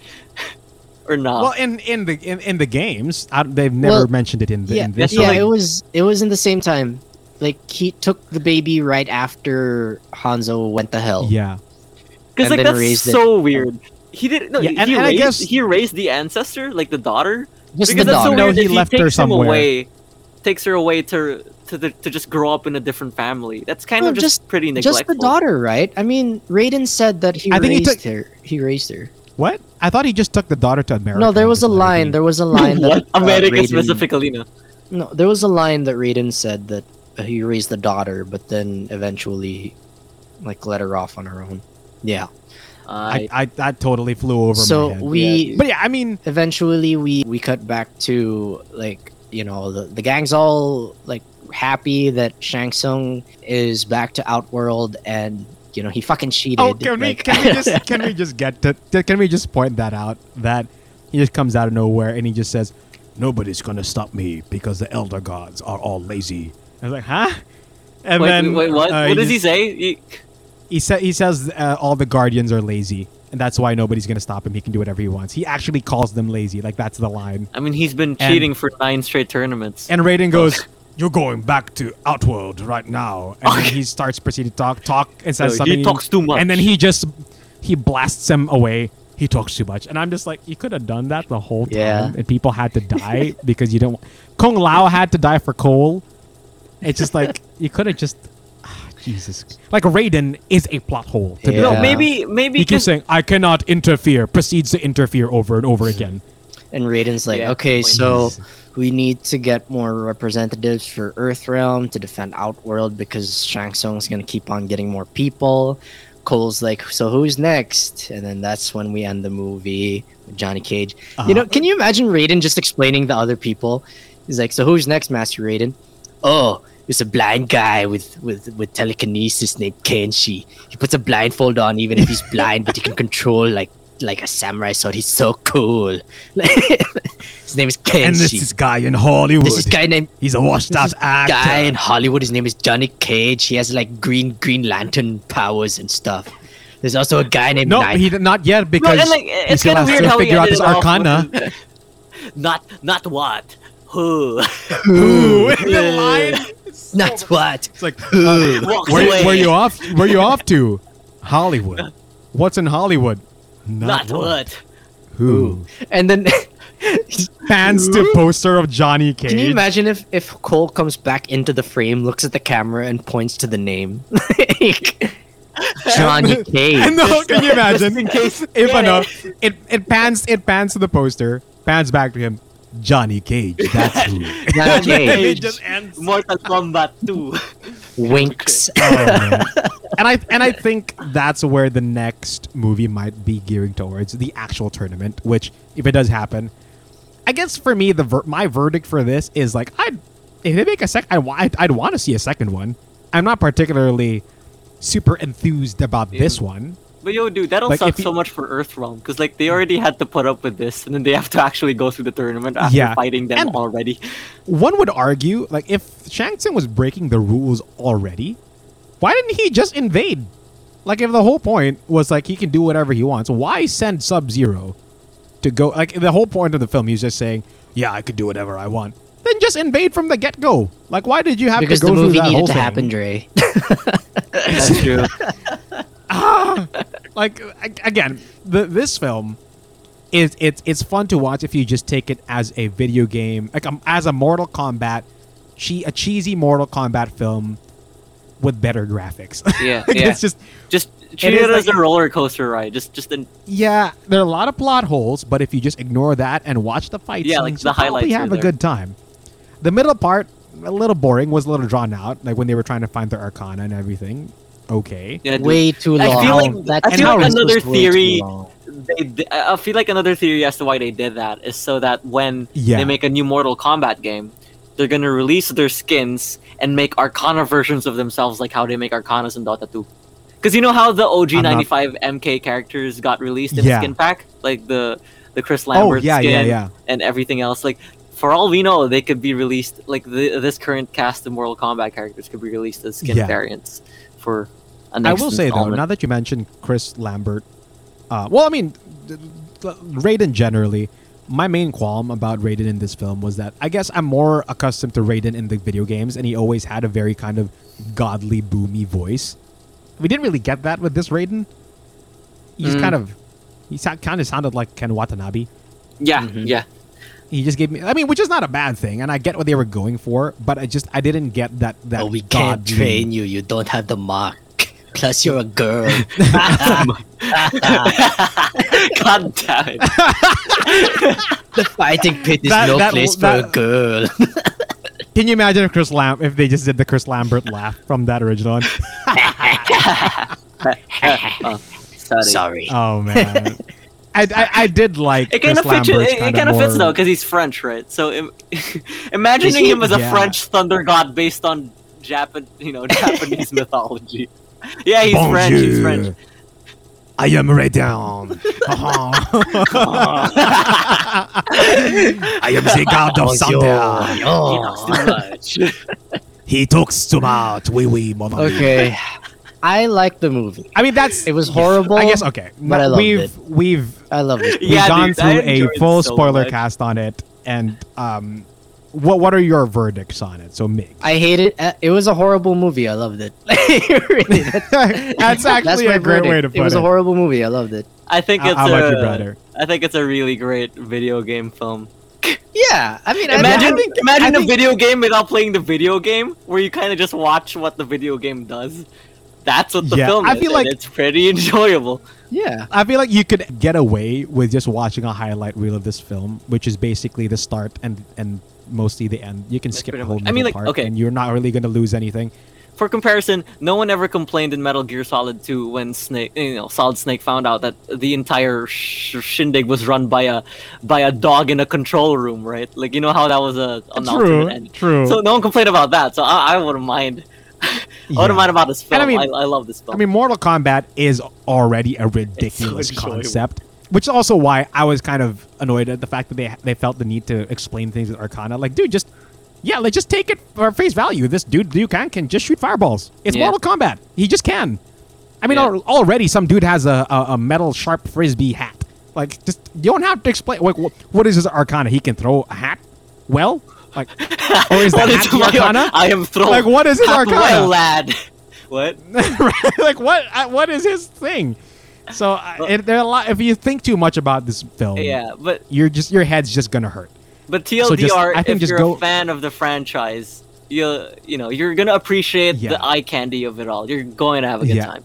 [LAUGHS] or not? Well, in in the in, in the games, I, they've never Well, mentioned it in the yeah, in this. yeah. like- it was it was in the same time. Like he took the baby right after Hanzo went to hell. yeah. Because like that's raised it. so weird. He did no. Yeah, he, and- he and I raised, guess- he raised the ancestor, like the daughter. Just because the that's so daughter. No, weird he that left takes her somewhere. away, takes her away to to the, to just grow up in a different family. That's kind No, of just, just- pretty neglectful. Just the daughter, right? I mean, Raiden said that he I think he raised took- her. He raised her. What? I thought he just took the daughter to America. No, there was a is what I line. think. There was a [LAUGHS] line that uh, America Raiden- specifically? No. No, there was a line that Raiden said that uh, he raised the daughter, but then eventually, like, let her off on her own. Yeah. I, I that totally flew over so my head. we but yeah, I mean, eventually we we cut back to like you know the the gang's all like happy that Shang Tsung is back to Outworld and you know he fucking cheated. oh, can we can we [LAUGHS] just can we just get to to- can we just point that out that he just comes out of nowhere and he just says, "Nobody's gonna stop me because the elder gods are all lazy." I was like, huh? And Wait, then wait, what? uh, what does he just- say? He, He he says uh, all the guardians are lazy, and that's why nobody's gonna stop him. He can do whatever he wants. He actually calls them lazy. Like that's the line. I mean, he's been cheating for nine straight tournaments. And Raiden goes, [LAUGHS] "You're going back to Outworld right now." And then he starts proceeding to talk, talk, and says So he talks too much. And then he just he blasts him away. He talks too much, and I'm just like, you could have done that the whole time, Yeah. and people had to die because you don't. Kung Lao had to die for Cole. It's just like you could have just. Jesus, like Raiden is a plot hole. To Yeah. me. no, maybe maybe He keeps 'cause- saying, "I cannot interfere." Proceeds to interfere over and over again. And Raiden's like, Yeah, okay, point so we need to get more representatives for Earthrealm to defend Outworld because Shang Tsung's gonna keep on getting more people. Cole's like, so who's next? And then that's when we end the movie with Johnny Cage. You know, Uh-huh. can you imagine Raiden just explaining the other people? He's like, so who's next, Master Raiden? Oh, it's a blind guy with, with, with telekinesis named Kenshi. He puts a blindfold on even if he's blind, but he can control like like a samurai sword. He's so cool. [LAUGHS] his name is Kenshi. And this is guy in Hollywood. This is guy named He's a washed up actor. guy in Hollywood. His name is Johnny Cage. He has like green Green Lantern powers and stuff. There's also a guy named No, Night- he not yet No, because and like, he still has to how he figure out ended his it arcana. [LAUGHS] not not what who Ooh, the line. Not what. It's like, uh, where, away. where you off? Where you off to? Hollywood. What's in Hollywood? not what Who? And then [LAUGHS] Pans to poster of Johnny Cage. can you imagine if if Cole comes back into the frame, looks at the camera, and points to the name? [LAUGHS] Like, Johnny [LAUGHS] Cage. no, can you imagine? in case- if yeah. enough, it it pans it pans to the poster, pans back to him. Johnny Cage. That's who. [LAUGHS] Johnny And it Cage just ends. Mortal Kombat 2 winks. [LAUGHS] Oh, and I and I think that's where the next movie might be gearing towards the actual tournament. Which, if it does happen, I guess for me, the ver- my verdict for this is like I, if they make a second, I I'd, I'd want to see a second one. I'm not particularly super enthused about this mm. one. But yo dude that'll Like, suck if you- so much for Earthrealm because like they already had to put up with this and then they have to actually go through the tournament after Yeah. fighting them And- already One would argue, like, if Shang Tsung was breaking the rules already, why didn't he just invade? Like, if the whole point was like he can do whatever he wants, why send Sub Zero to go? Like, the whole point of the film, he's just saying, "Yeah, I could do whatever I want." Then just invade from the get go. Like, why did you have because to go through the through movie that needed whole to thing? happen, Dre. [LAUGHS] that's true [LAUGHS] ah! Like again, the, this film is it's it's fun to watch if you just take it as a video game, like um, as a Mortal Kombat, che- a cheesy Mortal Kombat film with better graphics. Yeah, [LAUGHS] Like, yeah. it's just just treat is it, as like- a roller coaster ride just just an, yeah, there are a lot of plot holes, but if you just ignore that and watch the fight Yeah, like the highlights are have a there. good time. The middle part a little boring, was a little drawn out, like when they were trying to find their arcana and everything. Okay. yeah. Way too I long. feel like- that I feel like another theory- long. they, d- I I feel like another theory as to why they did that is so that when Yeah. they make a new Mortal Kombat game, they're gonna release their skins and make Arcana versions of themselves, like how they make Arcanas in Dota 2. Because you know how the OG I'm not- 95 MK characters got released in Yeah. skin pack, like the the Chris Oh Lambert yeah, skin yeah, yeah. and everything else. Like for all we know, they could be released. Like the, this current cast of Mortal Kombat characters could be released as skin Yeah. variants for. A I next will say though, now that you mentioned Chris Lambert, uh, well, I mean, th- th- Raiden generally. My main qualm about Raiden in this film was that I guess I'm more accustomed to Raiden in the video games, and he always had a very kind of godly, boomy voice. We didn't really get that with this Raiden. He's Mm. kind of He kind of sounded like Ken Watanabe. Yeah, Mhm. yeah. He just gave me. I mean, which is not a bad thing, and I get what they were going for, but I just I didn't get that that. oh, we can't train you. You don't have the mark. Plus, you're a girl. God damn it. the fighting pit is That- no that- place that- for a girl. [LAUGHS] Can you imagine if Chris Lam if they just did the Chris Lambert laugh from that original one? Oh, [LAUGHS] sorry. Sorry. Oh man, [LAUGHS] I, I I did like It kind Chris of fits. Lambert's It, it kind kind of fits more- though, because he's French, right? So im- imagining he? him as a Yeah. French thunder god based on Japan, you know, Japanese mythology. Yeah, he's French. He's French. I am Raiden. [LAUGHS] I am the god of thunder. He talks too much. [LAUGHS] He talks too much. Oui, oui, mon. Okay. I like the movie. I mean, that's It was horrible. I guess okay. but I loved we've it. we've I love this. we've Yeah, gone dude, through a full so spoiler much. cast on it, and um, what what are your verdicts on it? So Mig, I hate it. Uh, It was a horrible movie. I loved it. [LAUGHS] really, [LAUGHS] that's, that's actually my a great way to put It It was a horrible movie. I loved it. I think How- it's how a, about you, brother? I think it's a really great video game film. Yeah, I mean, Imagine, I, think, imagine I a think- video game without playing the video game, where you kind of just watch what the video game does. That's what the Yeah, film I is. feel and like- it's pretty [LAUGHS] enjoyable. Yeah, I feel like you could get away with just watching a highlight reel of this film, which is basically the start and and mostly the end. You can skip pretty the whole much- I mean, like, part, okay. and you're not really going to lose anything. For comparison, no one ever complained in Metal Gear Solid 2 when Snake, you know, Solid Snake found out that the entire sh- shindig was run by a by a dog in a control room, right? Like you know how that was a an True, alternate true. So no one complained about that. So I, I wouldn't mind. [LAUGHS] I wouldn't Yeah. mind about this film. And I I, mean- I, love this film. I mean, Mortal Kombat is already a ridiculous enjoyable. concept, which is also why I was kind of annoyed at the fact that they they felt the need to explain things with Arcana. Like, dude, just yeah, like just take it for face value. This dude Liu Kang can just shoot fireballs. It's Yeah. Mortal Kombat. He just can. I mean, Yeah. al- already some dude has a, a, a metal sharp frisbee hat. Like, just you don't have to explain. Like, wh- what is his Arcana? He can throw a hat. Well, like, [LAUGHS] or is What that is hat the Arcana? I am throwing. Like, what is his Arcana? well, lad. [LAUGHS] What? [LAUGHS] Like what uh, what is his thing so uh, it, there are a lot if you think too much about this film Yeah, but you're just your head's just gonna hurt But So TLDR, just- I think if just you're go- a fan of the franchise, you you know you're gonna appreciate Yeah. the eye candy of it all. You're going to have a good Yeah. time.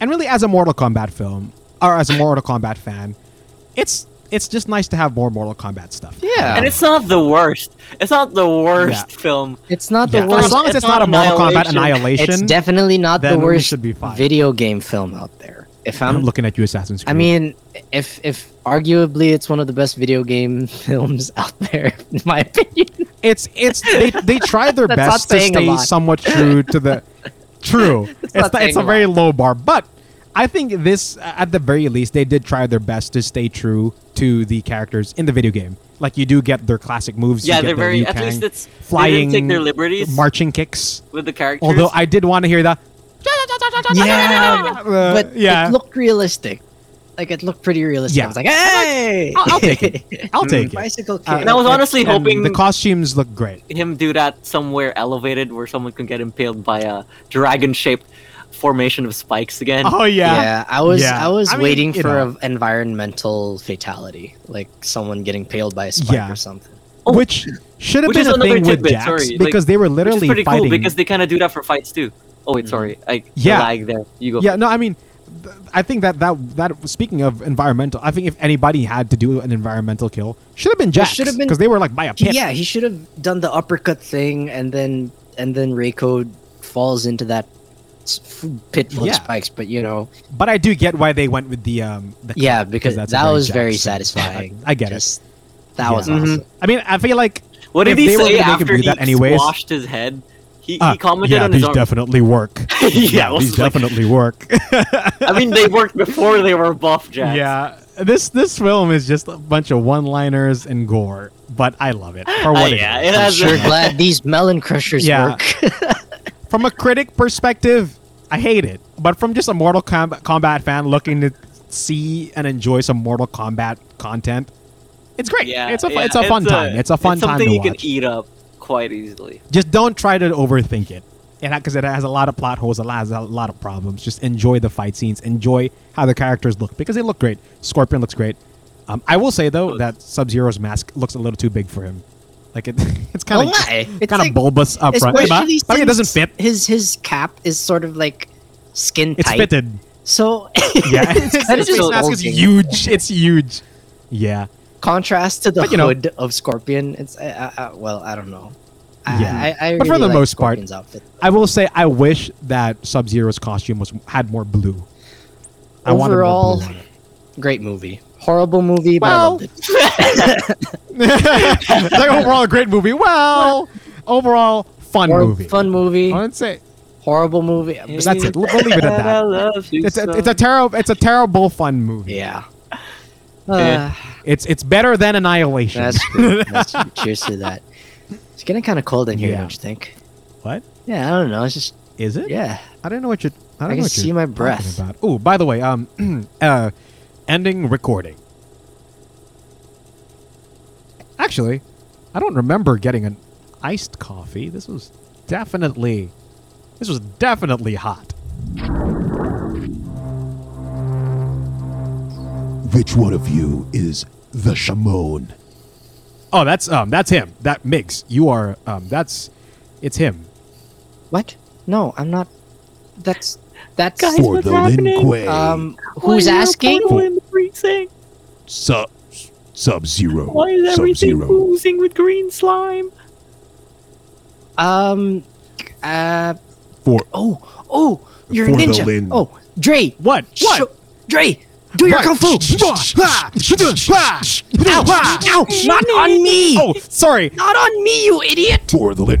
and really as a mortal kombat film or as a mortal kombat fan it's it's just nice to have more mortal kombat stuff yeah. And it's not the worst. It's not the worst Yeah. film. it's not the Yeah, worst. as long as It's it's not not a mortal kombat Annihilation. annihilation it's definitely not the worst should be fine. video game film out there. If I'm, i'm looking at you assassin's creed I mean, if if arguably it's one of the best video game [LAUGHS] films out there, in my opinion. it's it's they, they tried their [LAUGHS] best to stay somewhat true to the [LAUGHS] true it's not not- it's a a very low bar but i think this at the very least they did try their best to stay true to the characters in the video game like you do get their classic moves Yeah, get they're the very. Liu At Kang least it's flying They didn't take their liberties marching kicks with the characters. although i did want to hear the Yeah, but yeah. it looked realistic. Like it looked pretty realistic. Yeah. I was like, hey, I'll, I'll take it [LAUGHS] i'll take it Bicycle Uh, and I was honestly and hoping the costumes look great him do that somewhere elevated where someone can get impaled by a dragon-shaped formation of spikes again. oh yeah. yeah I was Yeah. I was I waiting you for an environmental fatality, like someone getting paled by a spike Yeah. or something. Oh, which should have which been a another thing with tidbit, Jax sorry, like, because they were Which is literally pretty fighting cool because they kind of do that for fights too. Oh wait, sorry, I Yeah. lag there. You go. Yeah, no, I mean, I think that that that speaking of environmental, I think if anybody had to do an environmental kill, should have been Jax. should have been- because they were like by a pit. yeah, he should have done the uppercut thing, and then and then Reiko falls into that s- f- pit full Yeah. of spikes. But you know, But I do get why they went with the um. The yeah, cut, because that's a that was Jax very satisfying. I, [LAUGHS] I get Just- That was Yeah. Mhm. I mean, I feel like What If did he they say gonna make him after do he that anyways- squashed his head? He, ah, he commented yeah, on his these own. definitely work. [LAUGHS] yeah, it was these [LAUGHS] like- definitely work. [LAUGHS] I mean, they worked before they were buff, Jack. yeah, this this film is just a bunch of one-liners and gore, but I love it for what Uh, it yeah, is. it I'm sure glad these melon crushers Yeah. work. from a critic perspective, I hate it. But from just a Mortal Kombat, Kombat fan looking to see and enjoy some Mortal Kombat content, it's great. Yeah, it's a fu- yeah, it's a fun time. It's a fun it's time something to you can eat up quite easily. Just don't try to overthink it. And because it, has a lot of plot holes, it has a lot of problems. Just enjoy the fight scenes, enjoy how the characters look because they look great. Scorpion looks great. Um, I will say though that Sub Zero's mask looks a little too big for him. Like it, [LAUGHS] it's kind of Oh, kind of like- bulbous up front. Especially But it doesn't fit. His his cap is sort of like skin It's tight. fitted. So [LAUGHS] Yeah, [LAUGHS] it's his kind of face just mask is huge. It's huge. Yeah. Contrast to the But, you know- hood of Scorpion. It's uh, uh, well, I don't know. I, Yeah. I, I But for the like most part, outfit. I will say I wish that Sub Zero's costume was had more blue. I wanted more Overall, blue great movie. Horrible movie, but I Well- loved it. [LAUGHS] like overall a great movie. Well, overall fun Hor- movie. Fun movie. I would say Horrible movie. but that's it. We'll leave it at [LAUGHS] I that. love you It's a, it's a terrible it's a terrible fun movie. Yeah. Uh, It's it's better than Annihilation. that's true. That's. [LAUGHS] Cheers to that. It's getting kind of cold in here, Yeah. don't you think? what Yeah, I don't know. It's just is it? yeah. I don't know what you're. I don't I know can see my breath. Oh, by the way, um, [CLEARS THROAT] uh, ending recording. Actually, I don't remember getting an iced coffee. This was definitely, this was definitely hot. Which one of you is the Shimon? Oh, that's um, that's him. That Migs. You are um, that's, it's him. What? No, I'm not. That's that's Guys, For what's the happening? Lin Kuei. um. Why Who's is there a asking? portal in the precinct? Sub Sub Zero. Why is Sub everything Zero. oozing with green slime? Um. Uh. For Oh. Oh. You're a For the ninja. Lin- Oh, Dre. What? What? Sho- Dre. Do your kung fu. Ow! Ow! Not on me. Oh, sorry. Not on me, you idiot. for the Lin-